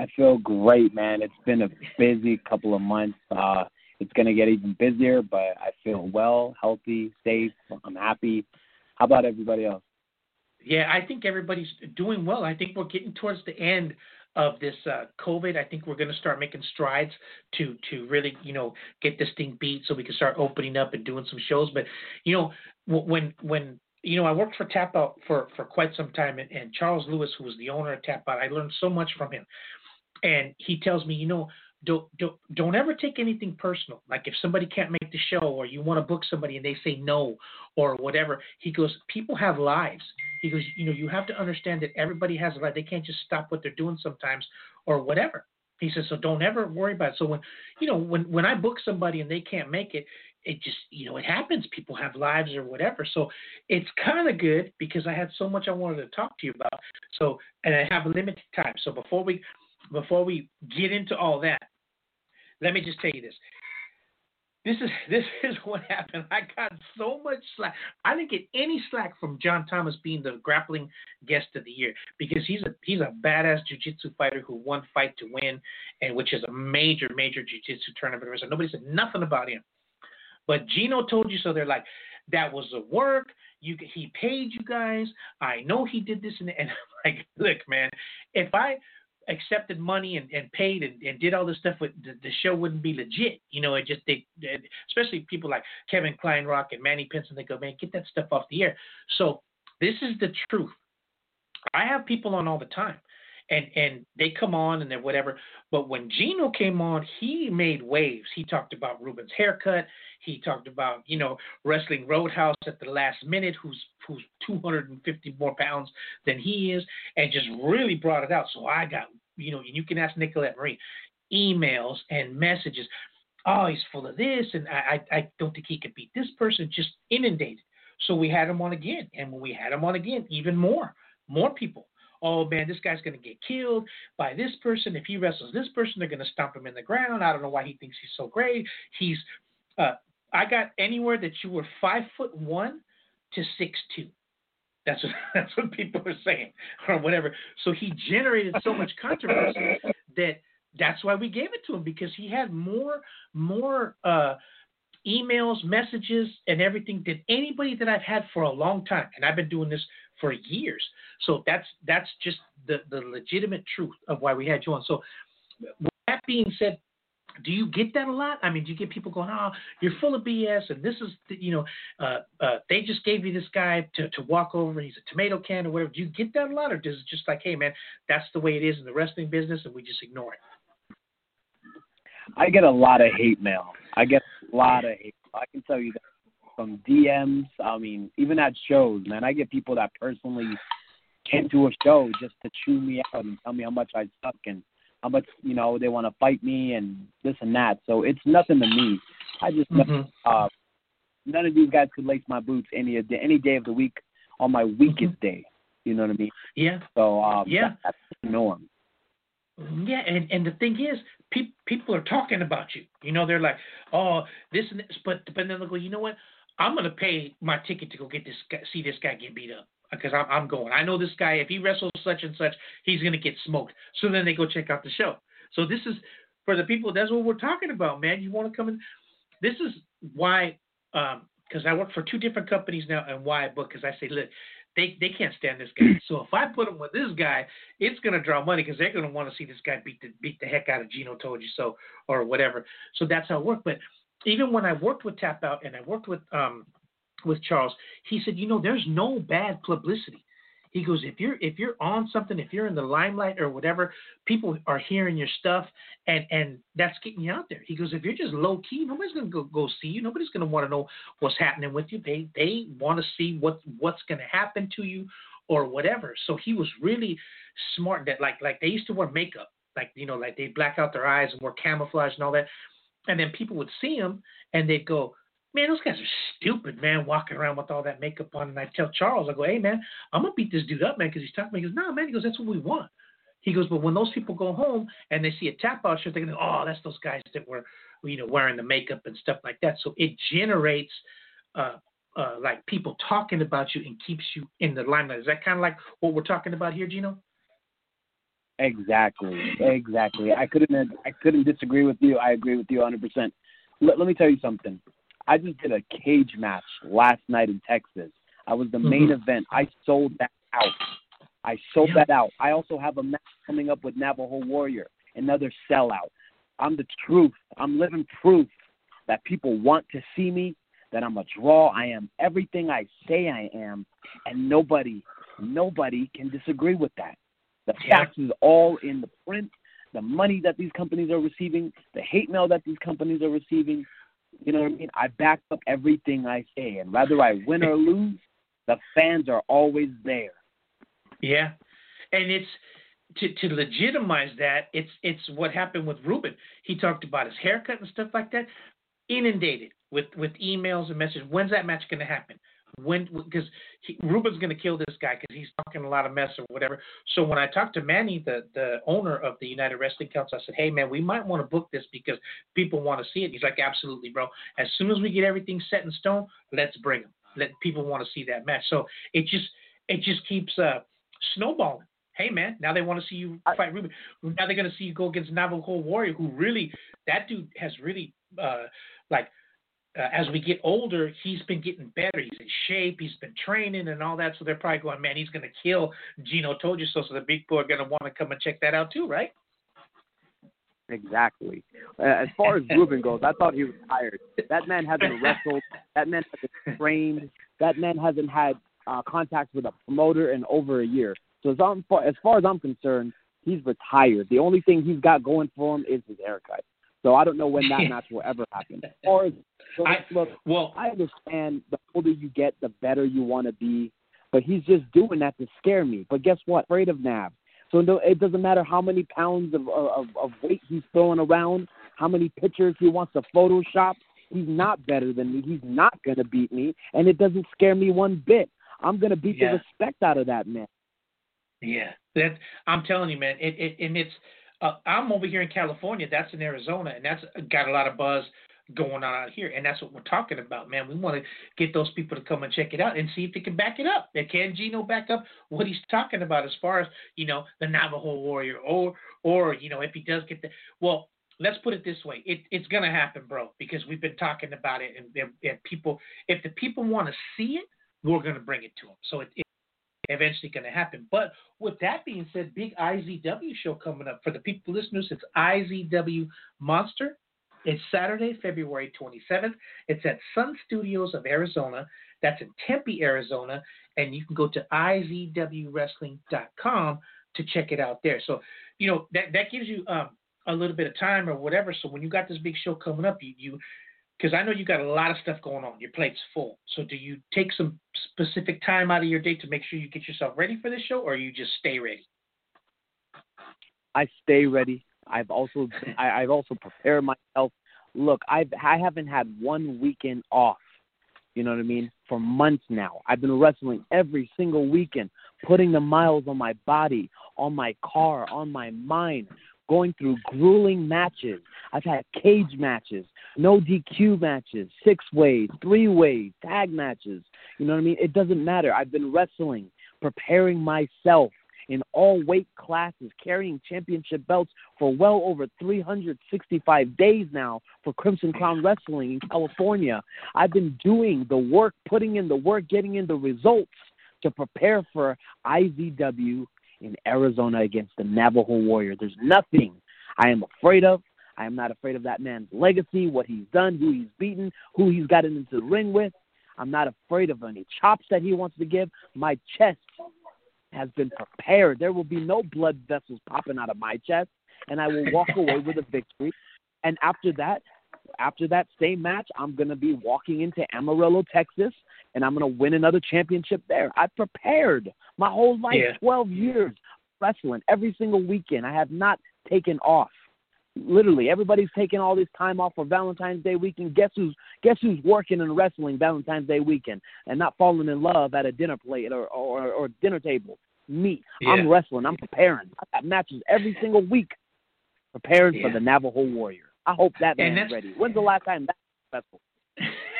I feel great, man. It's been a busy couple of months. Uh, it's going to get even busier, but I feel well, healthy, safe. I'm happy. How about everybody else? Yeah, I think everybody's doing well. I think we're getting towards the end of this uh, COVID. I think we're going to start making strides to to really, you know, get this thing beat so we can start opening up and doing some shows. But you know, when when you know, I worked for Tap Out for for quite some time, and, and Charles Lewis, who was the owner of Tap Out, I learned so much from him and he tells me, you know, don't don't don't ever take anything personal. Like if somebody can't make the show or you want to book somebody and they say no or whatever, he goes, people have lives. He goes, you know, you have to understand that everybody has a life. They can't just stop what they're doing sometimes or whatever. He says, so don't ever worry about it. So when you know when when I book somebody and they can't make it, it just you know it happens. People have lives or whatever. So it's kind of good because I had so much I wanted to talk to you about. So and I have a limited time. So before we before we get into all that, let me just tell you this. This is this is what happened. I got so much slack. I didn't get any slack from John Thomas being the grappling guest of the year because he's a he's a badass jiu-jitsu fighter who won fight to win, and which is a major major jiu-jitsu tournament. So nobody said nothing about him. But Gino told you so. They're like, that was the work. You he paid you guys. I know he did this and, and I'm like, look, man, if I accepted money and, and paid and, and did all this stuff, the, the show wouldn't be legit. You know, it just they, especially people like Kevin Kleinrock and Manny Pinson, they go, man, get that stuff off the air. So this is the truth. I have people on all the time, and and they come on and they're whatever. But when Gino came on, he made waves. He talked about Ruben's haircut. He talked about you know wrestling Roadhouse at the last minute, who's who's 250 more pounds than he is, and just really brought it out. So I got you know and you can ask Nicolette Marie emails and messages. Oh, he's full of this, and I, I, I don't think he could beat this person. Just inundated. So we had him on again, and when we had him on again, even more, more people oh man, this guy's to get killed by this person. If he wrestles this person, they're to stomp him in the ground. I don't know why he thinks he's so great. He's, uh, I got anywhere that you were five foot one to six two. That's what that's what people are saying or whatever. So he generated so much controversy that that's why we gave it to him because he had more more uh, emails, messages, and everything than anybody that I've had for a long time. And I've been doing this for years. So that's that's just the, the legitimate truth of why we had you on. So with that being said, do you get that a lot? I mean, do you get people going, "Oh, you're full of BS," and this is, you know, uh, uh, they just gave you this guy to, to walk over. He's a tomato can or whatever. Do you get that a lot, or does it just like, "Hey, man, that's the way it is in the wrestling business, and we just ignore it"? I get a lot of hate mail. I get a lot of hate. Mail. I can tell you that from DMs. I mean, even at shows, man, I get people that personally came to a show just to chew me out and tell me how much I suck and how much you know they want to fight me and this and that. So it's nothing to me. I just Mhm. uh, none of these guys could lace my boots any of the, any day of the week on my weakest day. You know what I mean? Yeah, So um, Yeah. that, that's the norm. Yeah, and and the thing is, pe- people are talking about you. You know, they're like, oh, this and this, but but then they go, you know what? I'm gonna pay my ticket to go get this guy, see this guy get beat up because I'm I'm going. I know this guy. If he wrestles such and such, he's gonna get smoked. So then they go check out the show. So this is for the people. That's what we're talking about, man. You want to come in? This is why, because I work for two different companies now, and why I book because I say, look, they they can't stand this guy. So if I put them with this guy, it's gonna draw money because they're gonna want to see this guy beat the beat the heck out of Gino told you so or whatever. So that's how it worked. But even when I worked with Tap Out and I worked with um with Charles, he said, you know, there's no bad publicity. He goes, if you're if you're on something, if you're in the limelight or whatever, people are hearing your stuff, and and that's getting you out there. He goes, if you're just low key, nobody's gonna go go see you. Nobody's gonna want to know what's happening with you. They they want to see what what's gonna happen to you or whatever. So he was really smart. That like like they used to wear makeup, like you know, like they black out their eyes and wear camouflage and all that, and then people would see him and they'd go, man, those guys are stupid, man, walking around with all that makeup on. And I tell Charles, I go, hey, man, I'm going to beat this dude up, man, because he's talking. He goes, no, man. He goes, that's what we want. He goes, but when those people go home and they see a tap out shirt, they're going to, oh, that's those guys that were, you know, wearing the makeup and stuff like that. So it generates, uh, uh, like people talking about you and keeps you in the limelight. Is that kind of like what we're talking about here, Gino? Exactly, exactly. I couldn't I couldn't disagree with you. I agree with you 100. percent let, let me tell you something. I just did a cage match last night in Texas. I was the main Mhm. event. I sold that out. I sold that out. I also have a match coming up with Navajo Warrior, another sellout. I'm the truth. I'm living proof that people want to see me, that I'm a draw. I am everything I say I am, and nobody, nobody can disagree with that. The facts is all in the print. The money that these companies are receiving, the hate mail that these companies are receiving. You know what I mean? I back up everything I say, and whether I win or lose, the fans are always there. Yeah, and it's to to legitimize that. It's it's what happened with Ruben. He talked about his haircut and stuff like that. Inundated with with emails and messages. When's that match going to happen? When because Ruben's going to kill this guy because he's talking a lot of mess or whatever. So when I talked to Manny, the the owner of the United Wrestling Council, I said, "Hey man, we might want to book this because people want to see it." He's like, "Absolutely, bro. As soon as we get everything set in stone, let's bring them. Let people want to see that match." So it just it just keeps uh snowballing. Hey man, now they want to see you fight Ruben. Now they're gonna see you go against Navajo Warrior, who really that dude has really uh like uh, as we get older, he's been getting better. He's in shape. He's been training and all that. So they're probably going, man, he's going to kill Gino told you so. So the big boy are going to want to come and check that out too, right? Exactly. Uh, as far as Ruben goes, I thought he was tired. That man hasn't wrestled. That man hasn't trained. That man hasn't had uh, contact with a promoter in over a year. So as, I'm, as far as I'm concerned, he's retired. The only thing he's got going for him is his haircut. So I don't know when that match will ever happen. As so I- look, Well, I understand the older you get, the better you want to be. But he's just doing that to scare me. But guess what? Afraid of Nav. So no, it doesn't matter how many pounds of, of of weight he's throwing around, how many pictures he wants to Photoshop. He's not better than me. He's not gonna beat me, and it doesn't scare me one bit. I'm gonna beat Yeah. the respect out of that man. Yeah, that I'm telling you, man. It, it and it's uh, I'm over here in California. That's in Arizona, and that's got a lot of buzz going on out here, and that's what we're talking about, man. We want to get those people to come and check it out and see if they can back it up. And can Gino back up what he's talking about as far as you know the Navajo warrior, or or you know if he does get the well. Let's put it this way: it, it's gonna happen, bro, because we've been talking about it, and, and, and people, if the people want to see it, we're gonna bring it to them. So it, it eventually going to happen. But with that being said, big IZW show coming up for the people listeners. It's IZW Monster It's Saturday, February 27th. It's at Sun Studios of Arizona. That's in Tempe, Arizona. And you can go to izwwrestling.com to check it out there. So, you know, that, that gives you um, a little bit of time or whatever. So when you got this big show coming up, you, you because I know you got a lot of stuff going on. Your plate's full. So do you take some specific time out of your day to make sure you get yourself ready for this show, or you just stay ready? I stay ready. I've also I, I've also prepared myself. Look, I've I haven't had one weekend off. You know what I mean? For months now. I've been wrestling every single weekend, putting the miles on my body, on my car, on my mind, going through grueling matches. I've had cage matches, no DQ matches, six ways, three ways, tag matches. You know what I mean? It doesn't matter. I've been wrestling, preparing myself in all weight classes, carrying championship belts for well over 365 days now for Crimson Crown Wrestling in California. I've been doing the work, putting in the work, getting in the results to prepare for IZW in Arizona against the Navajo Warrior. There's nothing I am afraid of. I am not afraid of that man's legacy, what he's done, who he's beaten, who he's gotten into the ring with. I'm not afraid of any chops that he wants to give. My chest has been prepared. There will be no blood vessels popping out of my chest, and I will walk away with a victory. And after that, after that same match, I'm going to be walking into Amarillo, Texas, and I'm going to win another championship there. I prepared my whole life, Yeah. 12 years wrestling every single weekend. I have not taken off. Literally, everybody's taking all this time off for Valentine's Day weekend. Guess who's guess who's working and wrestling Valentine's Day weekend and not falling in love at a dinner plate or or, or dinner table? Me. I'm wrestling. I'm preparing. I got matches every single week, preparing for the Navajo Warrior. I hope that man's ready. When's the last time that was successful?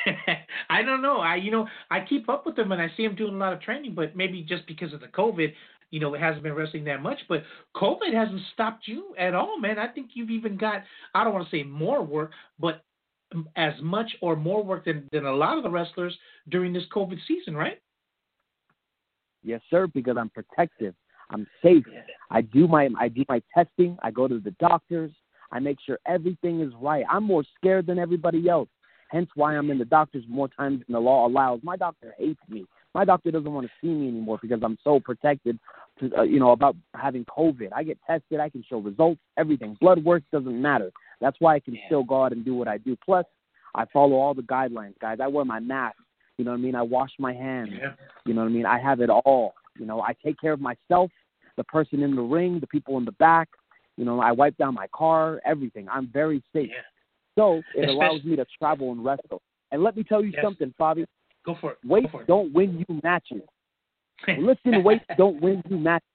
I don't know. I you know I keep up with him and I see him doing a lot of training, but maybe just because of the COVID, you know, it hasn't been wrestling that much. But COVID hasn't stopped you at all, man. I think you've even got I don't want to say more work, but as much or more work than than a lot of the wrestlers during this COVID season, right? Yes, sir, because I'm protective. I'm safe. I do my I do my testing. I go to the doctors. I make sure everything is right. I'm more scared than everybody else. Hence why I'm in the doctors more times than the law allows. My doctor hates me. My doctor doesn't want to see me anymore because I'm so protected, to, uh, you know, about having COVID. I get tested. I can show results. Everything. Blood work doesn't matter. That's why I can still go out and do what I do. Plus, I follow all the guidelines, guys. I wear my mask. You know what I mean? I wash my hands. Yeah. You know what I mean? I have it all. You know, I take care of myself, the person in the ring, the people in the back. You know, I wipe down my car, everything. I'm very safe. Yeah. So it Especially- allows me to travel and wrestle. And let me tell you Yes. something, Fabi. Go for it. Weights for it. don't win you matches. Listen, weights don't win you matches.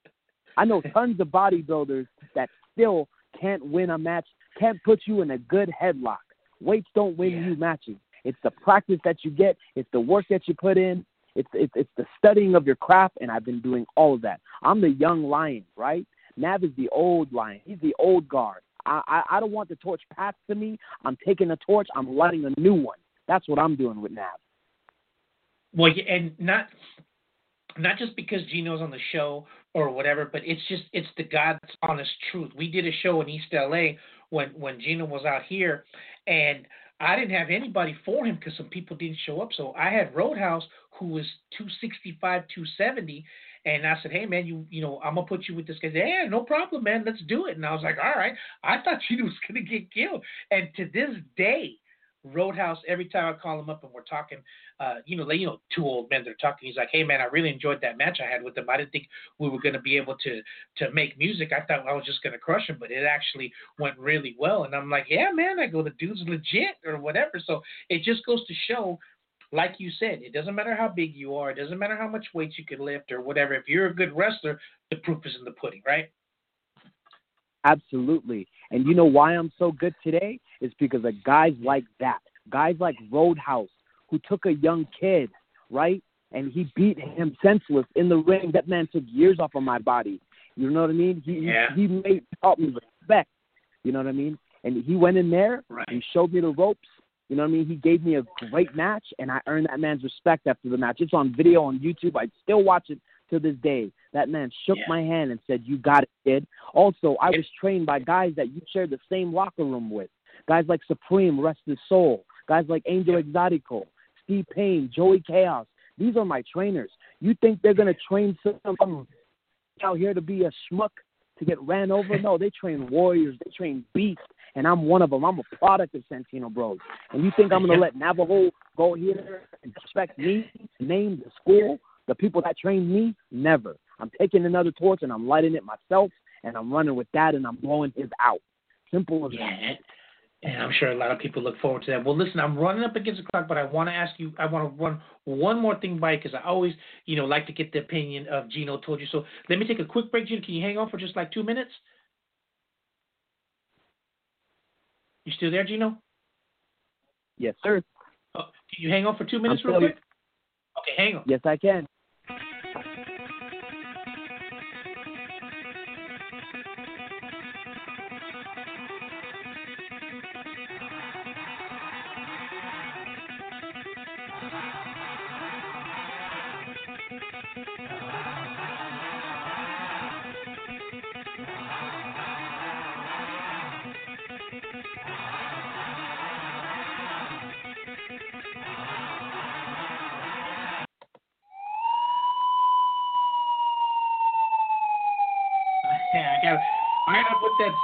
I know tons of bodybuilders that still can't win a match, can't put you in a good headlock. Weights don't win Yeah. you matches. It's the practice that you get. It's the work that you put in. It's, it's it's the studying of your craft, and I've been doing all of that. I'm the young lion, right? Nav is the old lion. He's the old guard. I, I don't want the torch passed to me. I'm taking the torch. I'm lighting a new one. That's what I'm doing with Nav. Well, and not not just because Gino's on the show or whatever, but it's just it's the God's honest truth. We did a show in East LA when when Gino was out here, and I didn't have anybody for him because some people didn't show up. So I had Roadhouse, who was 265, 270, and I said, "Hey man, you you know I'm gonna put you with this guy." Yeah, no problem, man. Let's do it. And I was like, "All right." I thought Gino was gonna get killed, and to this day. Roadhouse, every time I call him up and we're talking, uh, you know, like, you know, two old men that are talking. He's like, "Hey, man, I really enjoyed that match I had with him. I didn't think we were going to be able to to make music. I thought I was just going to crush him, but it actually went really well." And I'm like, "Yeah, man." I go, "The dude's legit or whatever." So it just goes to show, like you said, it doesn't matter how big you are, it doesn't matter how much weight you can lift or whatever. If you're a good wrestler, the proof is in the pudding, right? Absolutely. And you know why I'm so good today? It's because of guys like that. Guys like Roadhouse, who took a young kid, right? And he beat him senseless in the ring. That man took years off of my body. You know what I mean? He Yeah. he, he made taught me respect. You know what I mean? And he went in there Right. he showed me the ropes. You know what I mean? He gave me a great match, and I earned that man's respect after the match. It's on video on YouTube. I still watch it to this day. That man shook Yeah. my hand and said, "You got it, kid." Also, I was trained by guys that you shared the same locker room with. Guys like Supreme, Rest His Soul. Guys like Angel Exotico, Steve Payne, Joey Chaos. These are my trainers. You think they're gonna train some out here to be a schmuck to get ran over? No, they train warriors. They train beasts, and I'm one of them. I'm a product of Santino Bros. And you think I'm gonna let Navajo go here and disrespect me, name the school, the people that trained me? Never. I'm taking another torch and I'm lighting it myself, and I'm running with that, and I'm blowing his out. Simple as Yeah, that. and, and I'm sure a lot of people look forward to that. Well, listen, I'm running up against the clock, but I want to ask you, I want to run one more thing by because I always, you know, like to get the opinion of Gino told you. So let me take a quick break, Gino. Can you hang on for just like two minutes? You still there, Gino? Yes, sir. Oh, can you hang on for two minutes real quick? Okay, hang on. Yes, I can.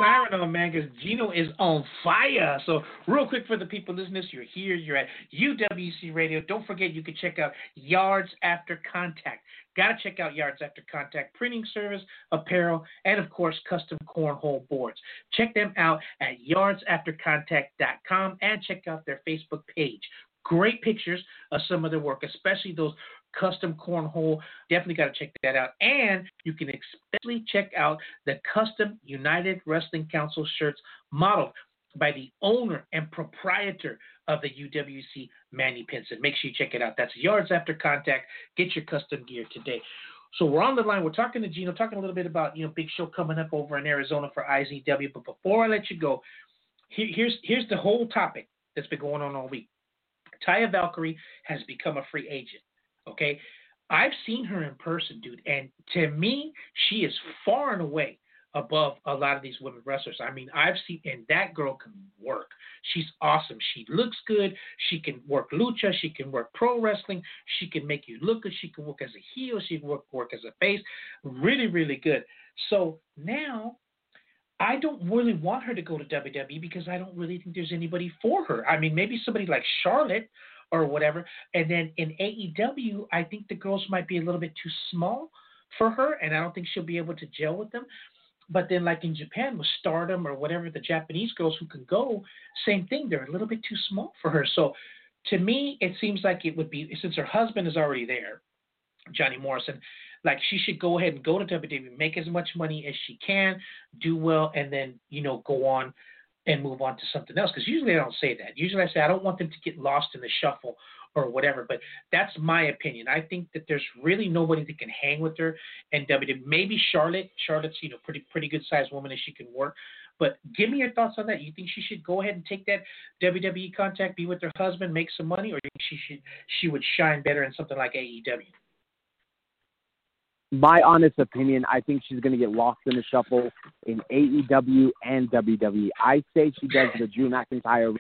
Siren on, man, because Gino is on fire. So, real quick for the people listening, you're here, you're at UWC Radio. Don't forget, you can check out Yards After Contact. Gotta check out Yards After Contact printing service, apparel, and of course, custom cornhole boards. Check them out at yardsaftercontact.com and check out their Facebook page. Great pictures of some of their work, especially those custom cornhole. Definitely got to check that out. And you can especially check out the custom United Wrestling Council shirts modeled by the owner and proprietor of the UWC, Manny Pinson. Make sure you check it out. That's Yards After Contact. Get your custom gear today. So we're on the line. We're talking to Gino, talking a little bit about you know big show coming up over in Arizona for IZW. But before I let you go, here, here's here's the whole topic that's been going on all week. Taya Valkyrie has become a free agent. Okay. I've seen her in person, dude, and to me, she is far and away above a lot of these women wrestlers. I mean, I've seen, and that girl can work. She's awesome. She looks good. She can work lucha. She can work pro wrestling. She can make you look good. She can work as a heel. She can work work as a face. Really, really good. So now I don't really want her to go to WWE because I don't really think there's anybody for her. I mean, maybe somebody like Charlotte or whatever. And then in AEW, I think the girls might be a little bit too small for her, and I don't think she'll be able to gel with them. But then, like in Japan with Stardom or whatever, the Japanese girls who can go, same thing. They're a little bit too small for her. So, to me, it seems like it would be since her husband is already there, Johnny Morrison. Like she should go ahead and go to WWE, make as much money as she can, do well, and then you know go on and move on to something else. Because usually I don't say that. Usually I say I don't want them to get lost in the shuffle or whatever. But that's my opinion. I think that there's really nobody that can hang with her in WWE. Maybe Charlotte. Charlotte's you know pretty pretty good sized woman and she can work. But give me your thoughts on that. You think she should go ahead and take that WWE contact, be with her husband, make some money, or you think she should she would shine better in something like AEW? My honest opinion, I think she's going to get lost in the shuffle in AEW and WWE. I say she does the Drew McIntyre,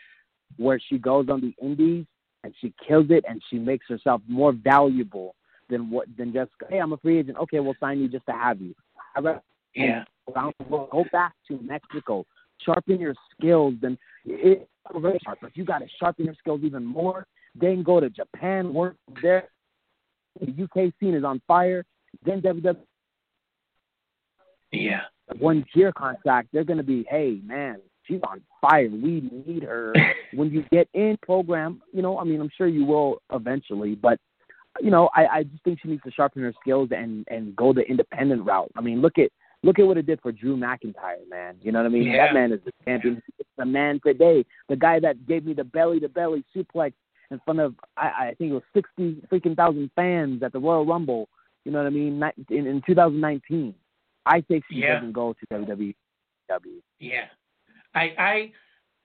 where she goes on the Indies and she kills it and she makes herself more valuable than what than just hey, I'm a free agent. Okay, we'll sign you just to have you. I Yeah. around the world, go back to Mexico, sharpen your skills, and it's very sharp. But you got to sharpen your skills even more. Then go to Japan, work there. The UK scene is on fire. Then WWE Yeah. one year contract, they're going to be, hey, man, she's on fire. We need her. when you get in program, you know, I mean, I'm sure you will eventually, but you know, I, I just think she needs to sharpen her skills and and go the independent route. I mean, look at look at what it did for Drew McIntyre, man. You know what I mean? Yeah. That man is the champion. He's the man today. The guy that gave me the belly to belly suplex in front of I, I think it was sixty freaking thousand fans at the Royal Rumble. You know what I mean? In, in 2019. I think she Yeah. doesn't go to WWE. Yeah. I I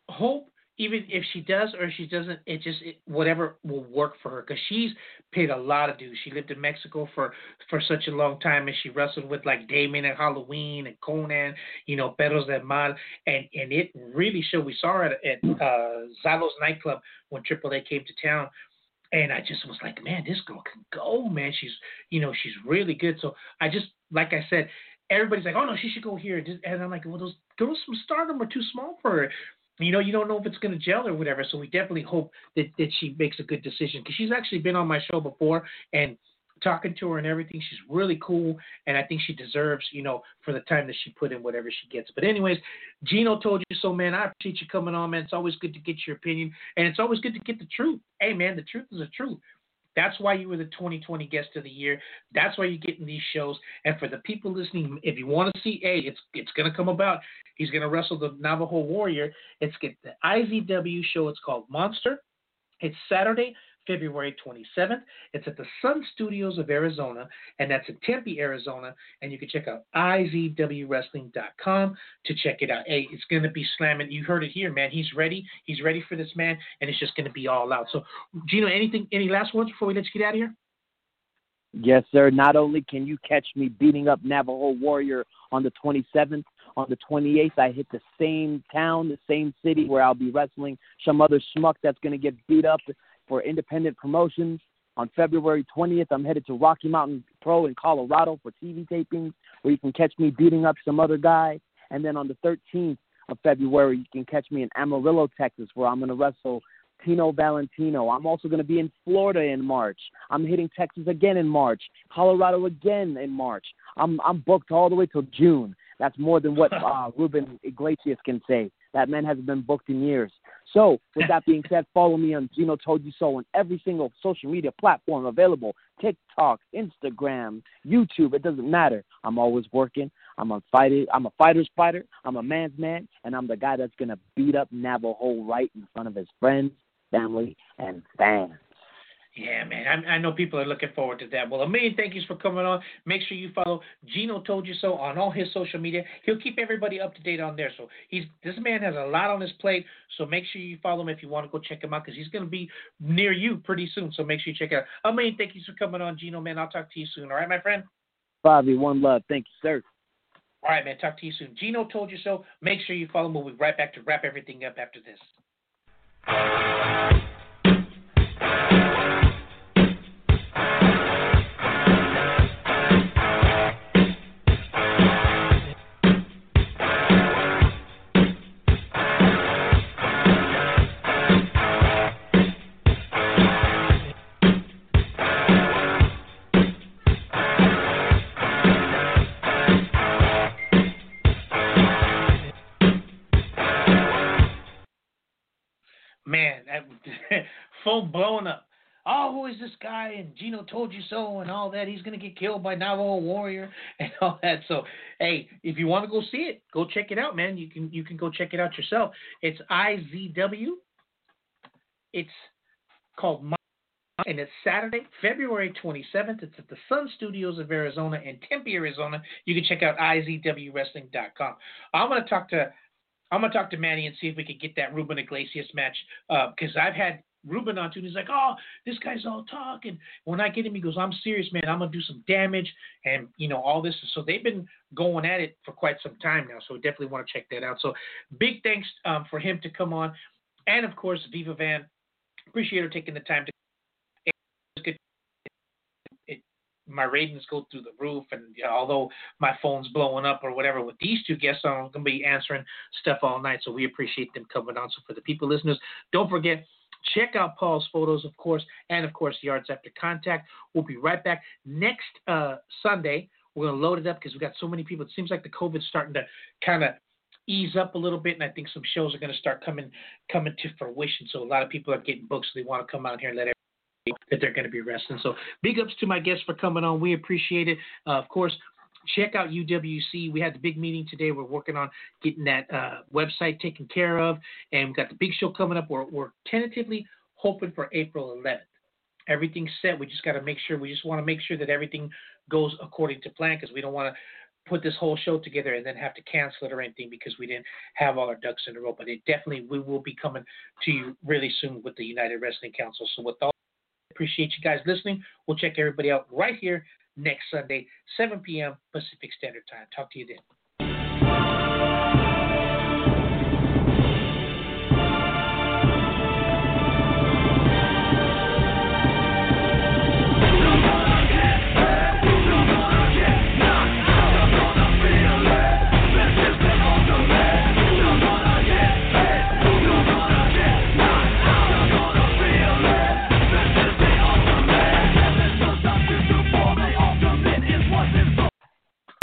hope even if she does or she doesn't, it just it, whatever will work for her because she's paid a lot of dues. She lived in Mexico for for such a long time, and she wrestled with like Damien at Halloween and Konnan, you know, Perros del Mal, and and it really showed. We saw her at, at uh, Zalo's nightclub when AAA came to town. And I just was like, man, this girl can go, man. She's, you know, she's really good. So I just, like I said, everybody's like, oh no, she should go here. And I'm like, well, those girls from Stardom are too small for her you know, you don't know if it's going to gel or whatever. So we definitely hope that, that she makes a good decision because she's actually been on my show before and talking to her and everything. She's really cool, and I think she deserves, you know, for the time that she put in, whatever she gets. But anyways, Gino Toldyaso, man. I appreciate you coming on, man. It's always good to get your opinion, and it's always good to get the truth. Hey, man, the truth is the truth. That's why you were the 2020 guest of the year. That's why you're getting these shows. And for the people listening, if you want to see, a, it's it's gonna come about. He's gonna wrestle the Navajo Warrior. It's get the IZW show. It's called Monster. It's Saturday, February 27th. It's at the Sun Studios of Arizona, and that's in Tempe, Arizona. And you can check out izwwrestling.com to check it out. Hey, it's going to be slamming. You heard it here, man. He's ready. He's ready for this man, and it's just going to be all out. So, Gino, anything, any last words before we let you get out of here? Yes, sir. Not only can you catch me beating up Navajo Warrior on the 27th, on the 28th, I hit the same town, the same city where I'll be wrestling some other schmuck that's going to get beat up for independent promotions. On February 20th, I'm headed to Rocky Mountain Pro in Colorado for TV tapings, where you can catch me beating up some other guy. And then on the 13th of February, you can catch me in Amarillo, Texas, where I'm going to wrestle Tino Valentino. I'm also going to be in Florida in March. I'm hitting Texas again in March, Colorado again in March. I'm I'm booked all the way till June. That's more than what uh, Ruben Iglesias can say. That man hasn't been booked in years. So, with that being said, follow me on Gino Toldyaso on every single social media platform available TikTok, Instagram, YouTube. It doesn't matter. I'm always working. I'm a fighter. I'm a fighter's fighter. I'm a man's man, and I'm the guy that's gonna beat up Navajo right in front of his friends, family, and fans. Yeah, man. I, I know people are looking forward to that. Well, a million thank yous for coming on. Make sure you follow Gino Toldyaso on all his social media. He'll keep everybody up to date on there. So he's this man has a lot on his plate. So make sure you follow him if you want to go check him out because he's going to be near you pretty soon. So make sure you check it out. A million thank yous for coming on, Gino, man. I'll talk to you soon. All right, my friend? Bobby, one love. Thank you, sir. All right, man. Talk to you soon. Gino Toldyaso. Make sure you follow him. We'll be right back to wrap everything up after this. Guy? And Gino Toldyaso, and all that. He's gonna get killed by Navajo Warrior and all that. So, hey, if you want to go see it, go check it out, man. You can you can go check it out yourself. It's IZW. It's called My, and it's Saturday, February 27th. It's at the Sun Studios of Arizona in Tempe, Arizona. You can check out izwwrestling.com. I'm gonna talk to I'm gonna talk to Manny and see if we can get that Ruben Iglesias match because uh, I've had Ruben onto, and he's like, "Oh, this guy's all talk." And when I get him, he goes, "I'm serious, man. I'm gonna do some damage, and you know all this." So they've been going at it for quite some time now. So we definitely want to check that out. So big thanks um, for him to come on, and of course Viva Van. Appreciate her taking the time to. My ratings go through the roof, and you know, although my phone's blowing up or whatever, with these two guests, I'm gonna be answering stuff all night. So we appreciate them coming on. So for the people listeners, don't forget Check out Paul's photos, of course, and of course, Yards After Contact. We'll be right back next uh, Sunday. We're going to load it up because we've got so many people. It seems like the COVID's starting to kind of ease up a little bit, and I think some shows are going to start coming coming to fruition. So a lot of people are getting booked, so they want to come out here and let everybody know that they're going to be wrestling. So big ups to my guests for coming on. We appreciate it. Uh, of course, check out UWC. We had the big meeting today. We're working on getting that uh, website taken care of, and we've got the big show coming up. We're, we're tentatively hoping for April 11th. Everything's set. We just got to make sure. We just want to make sure that everything goes according to plan because we don't want to put this whole show together and then have to cancel it or anything because we didn't have all our ducks in a row. But it definitely we will be coming to you really soon with the United Wrestling Council. So with all appreciate you guys listening. We'll check everybody out right here next Sunday, 7 p.m. Pacific Standard Time. Talk to you then.